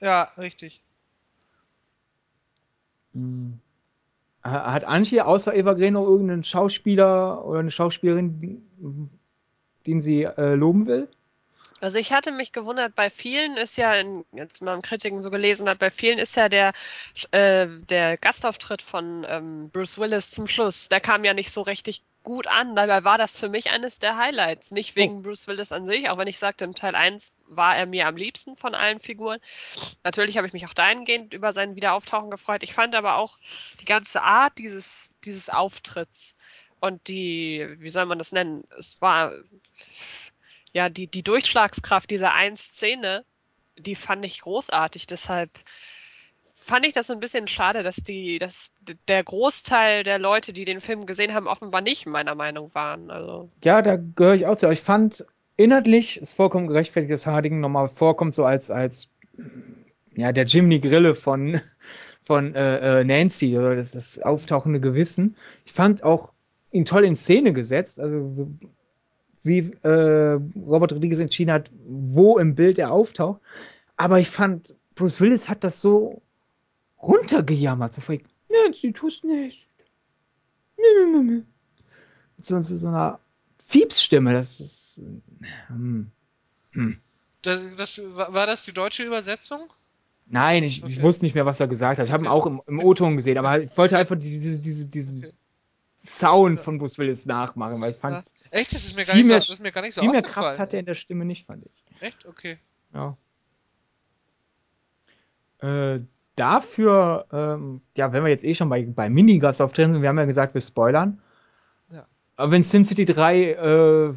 Ja, richtig. Hm. Hat Antje außer Eva Green noch irgendeinen Schauspieler oder eine Schauspielerin, den sie äh, loben will? Also ich hatte mich gewundert, bei vielen ist ja, in, jetzt mal im Kritiken so gelesen hat, bei vielen ist ja der, äh, der Gastauftritt von ähm, Bruce Willis zum Schluss, der kam ja nicht so richtig gut an. Dabei war das für mich eines der Highlights. Nicht wegen Bruce Willis an sich, auch wenn ich sagte, im Teil 1 war er mir am liebsten von allen Figuren. Natürlich habe ich mich auch dahingehend über sein Wiederauftauchen gefreut. Ich fand aber auch die ganze Art dieses, dieses Auftritts und die, wie soll man das nennen? Es war ja, die, die Durchschlagskraft dieser einen Szene, die fand ich großartig. Deshalb fand ich das so ein bisschen schade, dass die, dass der Großteil der Leute, die den Film gesehen haben, offenbar nicht meiner Meinung waren. Also, Ja, da gehöre ich auch zu. Ich fand inhaltlich ist vollkommen gerechtfertigt, dass Harding nochmal vorkommt, so als, als ja, der Jimmy Grille von, von äh, äh, Nancy oder das, das auftauchende Gewissen. Ich fand auch ihn toll in Szene gesetzt. Also wie äh, Robert Rodriguez entschieden hat, wo im Bild er auftaucht. Aber ich fand, Bruce Willis hat das so runtergejammert. So fragt, Nancy, tu's nicht. Nö, nö, nö, so, so, so einer Fiepsstimme. Das ist. Hm. Hm. Das, das, war das die deutsche Übersetzung? Nein, ich, ich Okay. wusste nicht mehr, was er gesagt hat. Ich habe ihn auch im, im O-Ton gesehen, aber ich wollte einfach diese, diese, diesen Okay. Sound von Bruce Willis nachmachen, weil ich fand, Echt? Das ist mir gar nicht so, mehr- das ist mir gar nicht so viel mehr. Kraft hat er in der Stimme nicht, fand ich. Echt? Okay. Ja. Äh, dafür, ähm, ja, wenn wir jetzt eh schon bei, bei Minigast-Auftritten sind, wir haben ja gesagt, wir spoilern. Ja. Aber wenn Sin City 3 äh,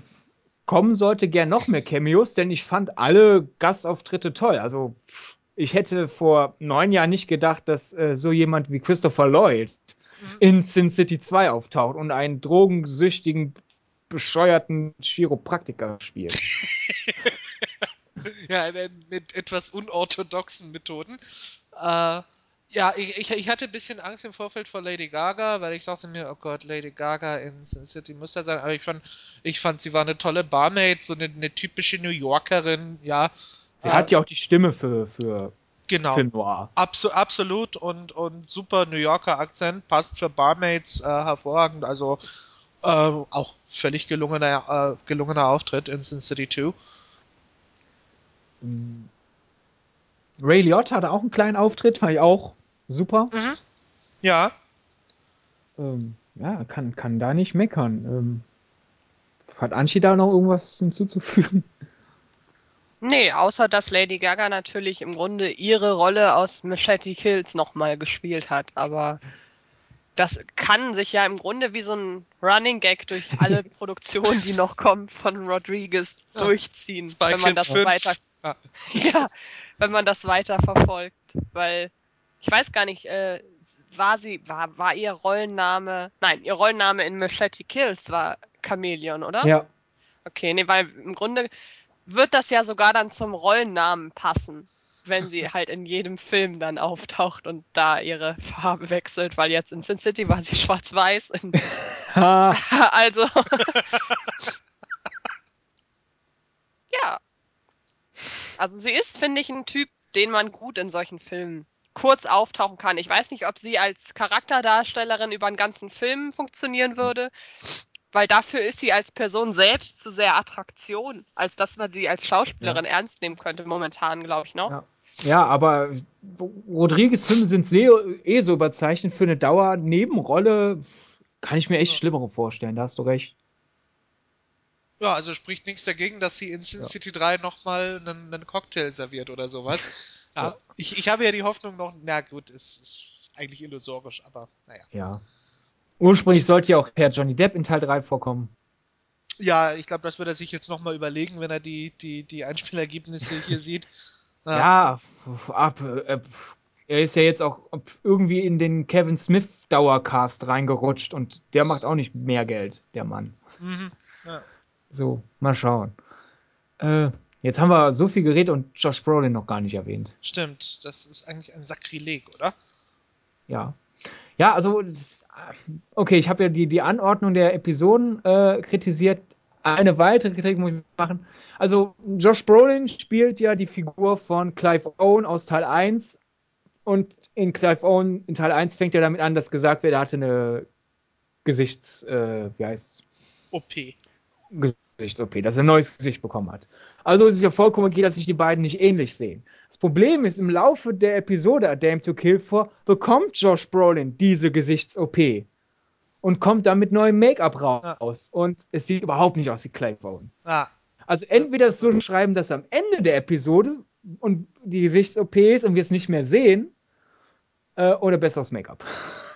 kommen sollte, gern noch mehr Cameos, denn ich fand alle Gastauftritte toll. Also, ich hätte vor neun Jahren nicht gedacht, dass äh, so jemand wie Christopher Lloyd. In Sin City 2 auftaucht und einen drogensüchtigen, bescheuerten Chiropraktiker spielt. Ja, mit etwas unorthodoxen Methoden. Äh, ja, ich, ich, ich hatte ein bisschen Angst im Vorfeld vor Lady Gaga, weil ich dachte mir, oh Gott, Lady Gaga in Sin City muss da sein. Aber ich fand, ich fand, sie war eine tolle Barmaid, so eine, eine typische New Yorkerin, ja. Sie Äh, hat ja auch die Stimme für, für genau. Film Noir. Abso absolut und, und super New Yorker Akzent, passt für Barmaids äh, hervorragend, also äh, auch völlig gelungener, äh, gelungener Auftritt in Sin City 2. Ray Liotta hatte auch einen kleinen Auftritt, fand ich auch super. Mhm. Ja, Ähm, ja, kann, kann da nicht meckern. Ähm, hat Anchi da noch irgendwas hinzuzufügen? Nee, außer dass Lady Gaga natürlich im Grunde ihre Rolle aus Machete Kills nochmal gespielt hat. Aber das kann sich ja im Grunde wie so ein Running Gag durch alle Produktionen, die noch kommen, von Rodriguez Ja. durchziehen, Spy wenn man Kids das 5. weiter Ah. Ja, wenn man das weiter verfolgt. Weil, ich weiß gar nicht, äh, war sie, war, war ihr Rollenname, nein, ihr Rollenname in Machete Kills war Chameleon, oder? Ja. Okay, nee, weil im Grunde wird das ja sogar dann zum Rollennamen passen, wenn sie halt in jedem Film dann auftaucht und da ihre Farbe wechselt, weil jetzt in Sin City war sie schwarz-weiß. also. ja. Also sie ist, finde ich, ein Typ, den man gut in solchen Filmen kurz auftauchen kann. Ich weiß nicht, ob sie als Charakterdarstellerin über einen ganzen Film funktionieren würde. Weil dafür ist sie als Person selbst zu sehr Attraktion, als dass man sie als Schauspielerin ernst nehmen könnte, momentan, glaube ich, noch. Ja. Ja, aber Rodriguez Filme sind sehr, eh so überzeichnet für eine Dauernebenrolle. Kann ich mir echt schlimmere vorstellen, da hast du recht. Ja, also spricht nichts dagegen, dass sie in Sin Ja. City 3 nochmal einen, einen Cocktail serviert oder sowas. Ja, Ja. Ich, ich habe ja die Hoffnung noch, na gut, es ist eigentlich illusorisch, aber naja. Ja. Ursprünglich sollte ja auch Herr Johnny Depp in Teil 3 vorkommen. Ja, ich glaube, das wird er sich jetzt nochmal überlegen, wenn er die, die, die Einspielergebnisse hier sieht. Ja, ab, äh, er ist ja jetzt auch irgendwie in den Kevin Smith Dauercast reingerutscht und der macht auch nicht mehr Geld, der Mann. Mhm. Ja. So, mal schauen. Äh, jetzt haben wir so viel geredet und Josh Brolin noch gar nicht erwähnt. Stimmt, das ist eigentlich ein Sakrileg, oder? Ja. Ja, also, das, okay, ich habe ja die, die Anordnung der Episoden äh, kritisiert. Eine weitere Kritik muss ich machen. Also, Josh Brolin spielt ja die Figur von Clive Owen aus Teil 1. Und in Clive Owen, in Teil 1 fängt er damit an, dass gesagt wird, er hatte eine Gesichts, äh, wie heißt's? OP. Gesichts-OP, dass er ein neues Gesicht bekommen hat. Also ist es ja vollkommen okay, dass sich die beiden nicht ähnlich sehen. Das Problem ist, im Laufe der Episode A Dame to Kill vor bekommt Josh Brolin diese Gesichts-OP und kommt dann mit neuem Make-up raus. Und es sieht überhaupt nicht aus wie Owen. Ah, Also entweder so schreiben, dass am Ende der Episode und die Gesichts-OP ist und wir es nicht mehr sehen, äh, oder besseres Make-up.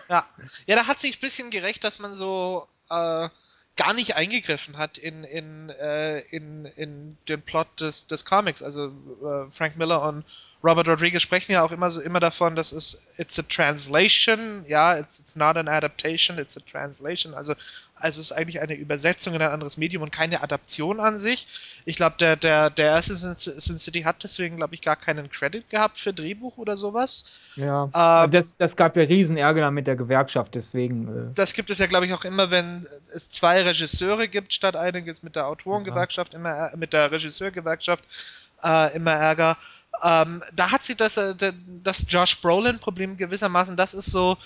ja. Ja, da hat sich ein bisschen gerecht, dass man so äh, gar nicht eingegriffen hat in, in, äh, in, in den Plot des, des Comics. Also äh, Frank Miller und Robert Rodriguez sprechen ja auch immer, so, immer davon, dass es it's a translation, ja, it's, it's not an adaptation, it's a translation. Also, also es ist eigentlich eine Übersetzung in ein anderes Medium und keine Adaption an sich. Ich glaube, der, der, der erste Sin, City hat deswegen, glaube ich, gar keinen Credit gehabt für Drehbuch oder sowas. Ja. Ähm, das, das gab ja riesen Ärger mit der Gewerkschaft, deswegen. Äh, das gibt es ja, glaube ich, auch immer, wenn es zwei Regisseure gibt, statt einen gibt es mit der Autorengewerkschaft, immer äh, mit der Regisseurgewerkschaft äh, immer Ärger. Ähm, da hat sie das, äh, das Josh Brolin-Problem gewissermaßen, das ist so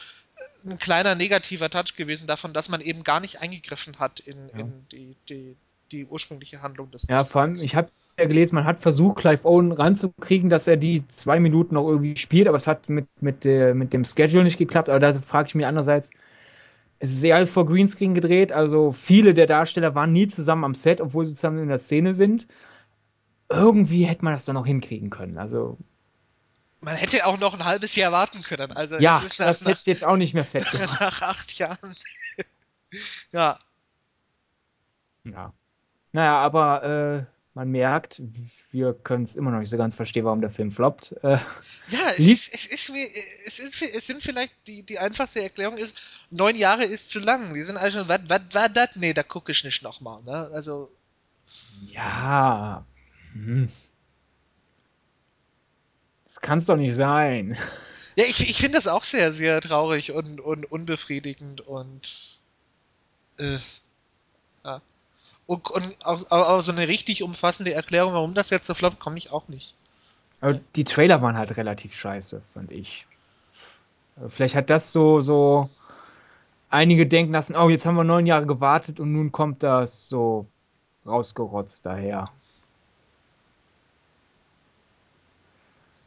ein kleiner negativer Touch gewesen davon, dass man eben gar nicht eingegriffen hat in, Ja. in die, die, die ursprüngliche Handlung des Ja, vor allem, ich habe ja gelesen, man hat versucht, Clive Owen ranzukriegen, dass er die zwei Minuten noch irgendwie spielt, aber es hat mit, mit, mit dem Schedule nicht geklappt. Aber da frage ich mich andererseits, es ist ja alles vor Greenscreen gedreht, also viele der Darsteller waren nie zusammen am Set, obwohl sie zusammen in der Szene sind. Irgendwie hätte man das doch noch hinkriegen können. Also, Man hätte auch noch ein halbes Jahr warten können. Also ja, es ist nach, das hätte jetzt auch nicht mehr fett nach, gemacht. nach acht Jahren. ja. Ja. Naja, aber äh, man merkt, wir können es immer noch nicht so ganz verstehen, warum der Film floppt. Äh, Ja, es ist, es ist wie, es ist, es sind vielleicht, die, die einfachste Erklärung ist, neun Jahre ist zu lang. Die sind alle schon, was, was war das? Nee, da gucke ich nicht nochmal, ne? Also, Ja. Hm. Das kann es doch nicht sein. ja, ich, ich finde das auch sehr, sehr traurig und, und unbefriedigend und, äh, ja. Und, und auch, auch, so eine richtig umfassende Erklärung, warum das jetzt so floppt, komme ich auch nicht. Aber die Trailer waren halt relativ scheiße, fand ich. Vielleicht hat das so, so einige denken lassen, oh, jetzt haben wir neun Jahre gewartet und nun kommt das so rausgerotzt daher.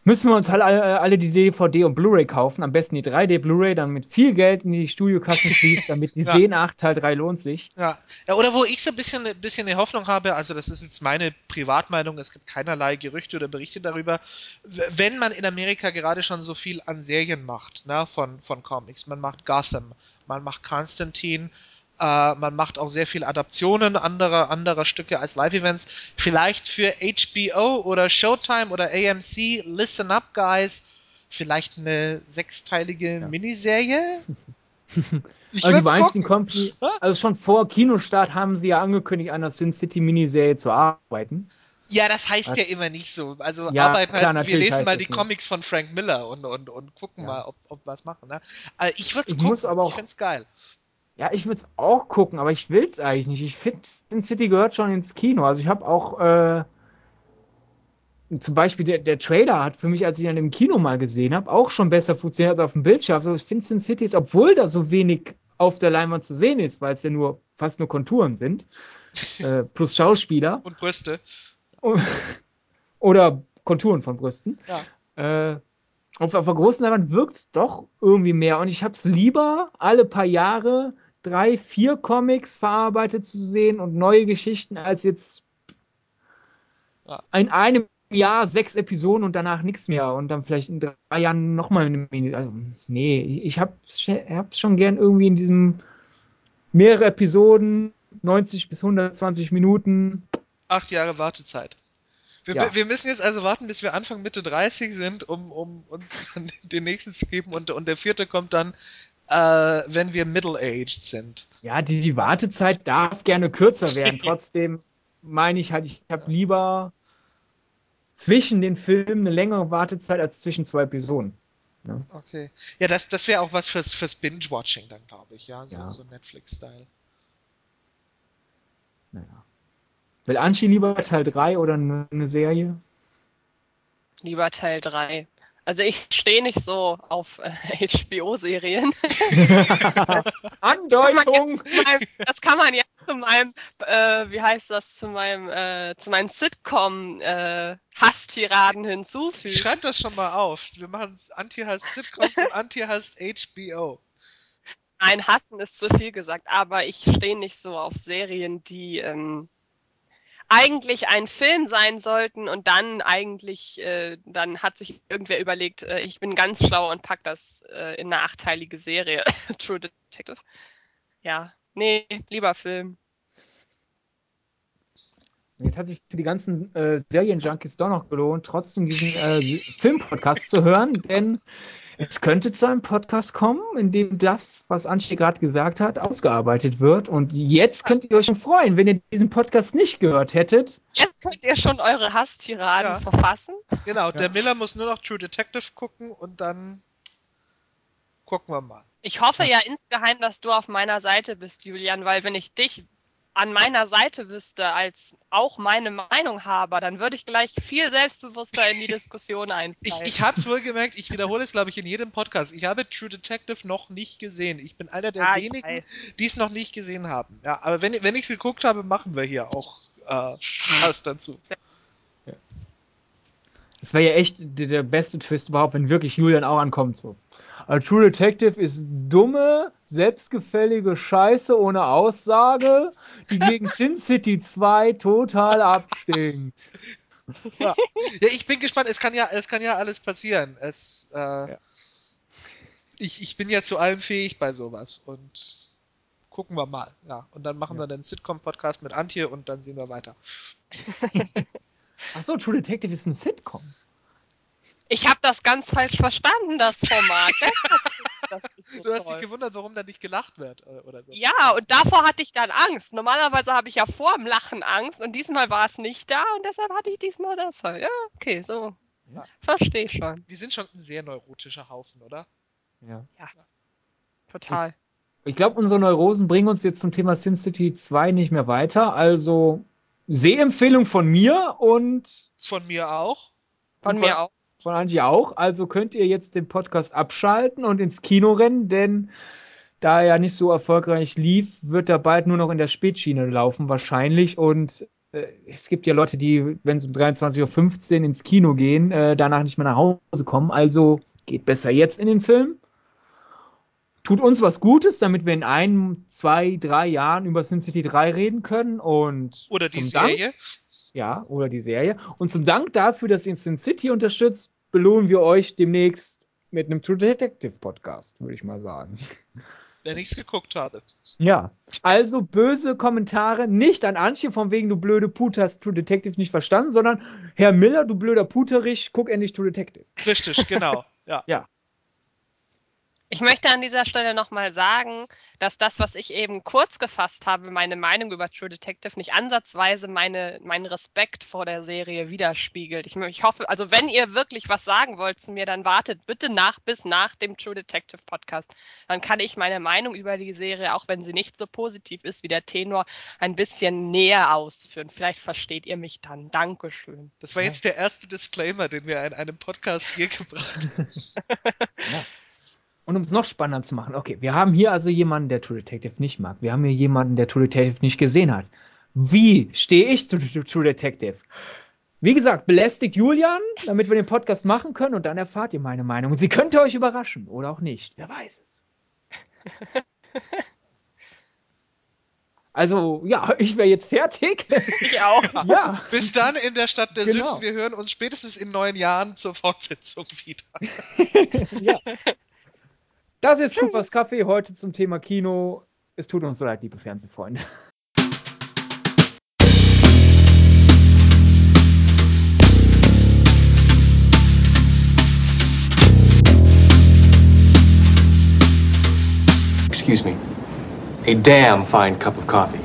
Müssen wir uns halt alle, alle die DVD und Blu-ray kaufen, am besten die 3D Blu-ray, dann mit viel Geld in die Studiokassen fließt, damit die Ja. sehen, ach, Teil 3 lohnt sich. Ja. ja, oder wo ich so ein bisschen, ein bisschen eine Hoffnung habe, also das ist jetzt meine Privatmeinung, es gibt keinerlei Gerüchte oder Berichte darüber, wenn man in Amerika gerade schon so viel an Serien macht, ne, von, von Comics, man macht Gotham, man macht Constantine, äh, man macht auch sehr viel Adaptionen anderer, anderer Stücke als Live-Events, vielleicht für HBO oder Showtime oder AMC, listen up, guys, vielleicht eine sechsteilige Ja. Miniserie? Ich Also die Weinstein. Company, also schon vor Kinostart haben sie ja angekündigt, an der Sin City Miniserie zu arbeiten. Ja, das heißt Was? ja immer nicht so. Also Ja, arbeiten klar, heißt, wir lesen mal die nicht. Comics von Frank Miller und, und, und gucken Ja. mal, ob, ob wir was machen. Ne? Äh, ich würde es Ich gucken, muss aber ich auch- find's geil. Ja, ich würde es auch gucken, aber ich will es eigentlich nicht. Ich finde, Sin City gehört schon ins Kino. Also ich habe auch äh, zum Beispiel der, der Trailer hat für mich, als ich ihn im Kino mal gesehen habe, auch schon besser funktioniert als auf dem Bildschirm. Also ich finde Sin City ist, obwohl da so wenig auf der Leinwand zu sehen ist, weil es ja nur fast nur Konturen sind, äh, plus Schauspieler Und Brüste. oder Konturen von Brüsten. Ja. Äh, auf, auf der großen Leinwand wirkt es doch irgendwie mehr und ich habe es lieber alle paar Jahre drei, vier Comics verarbeitet zu sehen und neue Geschichten, als jetzt Ja. in einem Jahr sechs Episoden und danach nichts mehr und dann vielleicht in drei Jahren nochmal eine Minute. Also, nee, ich habe es schon gern irgendwie in diesem mehrere Episoden, 90 bis 120 Minuten. Acht Jahre Wartezeit. Wir, Ja. wir müssen jetzt also warten, bis wir Anfang Mitte 30 sind, um, um uns dann den nächsten zu geben. Und, und der vierte kommt dann, äh, wenn wir middle-aged sind. Ja, die, die Wartezeit darf gerne kürzer werden. Trotzdem meine ich halt, ich habe lieber zwischen den Filmen eine längere Wartezeit als zwischen zwei Episoden. Okay. Ja, das, das wäre auch was fürs, fürs Binge-Watching dann, glaube ich. Ja, so, Ja. so Netflix-Style. Naja. Will Anchi lieber Teil 3 oder eine eine Serie? Lieber Teil 3. Also ich stehe nicht so auf äh, HBO-Serien. Andeutung! das kann man ja zu meinem, äh, wie heißt das, zu meinem, äh, zu meinen Sitcom-Hasstiraden hinzufügen. Schreib das schon mal auf. Wir machen Anti-Hass-Sitcoms und Anti-Hass-HBO. Nein, hassen ist zu viel gesagt, aber ich stehe nicht so auf Serien, die ähm, eigentlich ein Film sein sollten und dann eigentlich, äh, dann hat sich irgendwer überlegt, äh, ich bin ganz schlau und pack das äh, in eine achteilige Serie. True Detective. Ja, nee, lieber Film. Jetzt hat sich für die ganzen äh, Serienjunkies doch noch gelohnt, trotzdem diesen äh, Filmpodcast zu hören, denn es könnte zu einem Podcast kommen, in dem das, was Anchi gerade gesagt hat, ausgearbeitet wird. Und jetzt könnt ihr euch schon freuen, wenn ihr diesen Podcast nicht gehört hättet. Jetzt könnt ihr schon eure Hasstiraden Ja. verfassen. Genau, der Miller muss nur noch True Detective gucken und dann gucken wir mal. Ich hoffe ja insgeheim, dass du auf meiner Seite bist, Julian, weil wenn ich dich an meiner Seite wüsste, als auch meine Meinung habe, dann würde ich gleich viel selbstbewusster in die Diskussion Ich, einsteigen. ich habe es wohl gemerkt, ich wiederhole es, glaube ich, in jedem Podcast. Ich habe True Detective noch nicht gesehen. Ich bin einer der ich wenigen, die es noch nicht gesehen haben. Ja, aber wenn, wenn ich es geguckt habe, machen wir hier auch äh, was dazu. Das wäre ja echt der, der beste Twist überhaupt, wenn wirklich Julian auch ankommt. So. A True Detective ist dumme, selbstgefällige Scheiße ohne Aussage, die gegen Sin City 2 total abstinkt. Ja. ja, ich bin gespannt. Es kann ja, es kann ja alles passieren. Es, äh, ich, ich bin ja zu allem fähig bei sowas und gucken wir mal. Ja, und dann machen wir den Sitcom-Podcast mit Antje und dann sehen wir weiter. Achso, True Detective ist ein Sitcom. Ich habe das ganz falsch verstanden, das Format. Ich das so Du hast toll. dich gewundert, warum da nicht gelacht wird äh, oder so. Ja, und davor hatte ich dann Angst. Normalerweise habe ich ja vor dem Lachen Angst und diesmal war es nicht da und deshalb hatte ich diesmal das halt. Ja, okay, so. Ja. Verstehe schon. Wir sind schon ein sehr neurotischer Haufen, oder? Ja. Total. Ich glaube, unsere Neurosen bringen uns jetzt zum Thema Sin City 2 nicht mehr weiter. Also Sehempfehlung von mir und Von mir auch. Von Und mir auch. Von Angie auch. Also könnt ihr jetzt den Podcast abschalten und ins Kino rennen, denn da er ja nicht so erfolgreich lief, wird er bald nur noch in der Spätschiene laufen, wahrscheinlich. Und äh, es gibt ja Leute, die, wenn sie um 23.15 Uhr ins Kino gehen, äh, danach nicht mehr nach Hause kommen. Also geht besser jetzt in den Film. Tut uns was Gutes, damit wir in ein, zwei, drei Jahren über Sin City 3 reden können. Und Oder die zum Dank- Serie. Ja, oder die Serie. Und zum Dank dafür, dass ihr Sin City unterstützt, belohnen wir euch demnächst mit einem True Detective Podcast, würde ich mal sagen. Wenn ich's geguckt habe. Ja, also böse Kommentare nicht an Antje, von wegen du blöde Put hast True Detective nicht verstanden, sondern Herr Miller, du blöder Puterich, guck endlich True Detective. Richtig, genau. Ja. Ich möchte an dieser Stelle nochmal sagen, dass das, was ich eben kurz gefasst habe, meine Meinung über True Detective nicht ansatzweise meine, meinen Respekt vor der Serie widerspiegelt. Ich, ich hoffe, also wenn ihr wirklich was sagen wollt zu mir, dann wartet bitte nach bis nach dem True Detective Podcast. Dann kann ich meine Meinung über die Serie, auch wenn sie nicht so positiv ist wie der Tenor, ein bisschen näher ausführen. Vielleicht versteht ihr mich dann. Dankeschön. Das war jetzt der erste Disclaimer, den wir in einem Podcast je gebracht haben. Und um es noch spannender zu machen, okay, wir haben hier also jemanden, der True Detective nicht mag. Wir haben hier jemanden, der True Detective nicht gesehen hat. Wie stehe ich zu True Detective? Wie gesagt, belästigt Julian, damit wir den Podcast machen können und dann erfahrt ihr meine Meinung. Und sie könnte euch überraschen oder auch nicht. Wer weiß es. Also, ja, ich wäre jetzt fertig. Ich auch. ja. Bis dann in der Stadt der Genau. Sünden. Wir hören uns spätestens in neun Jahren zur Fortsetzung wieder. ja. Das ist Kupers Kaffee heute zum Thema Kino. Es tut uns so leid, liebe Fernsehfreunde. Excuse me. A damn fine cup of coffee.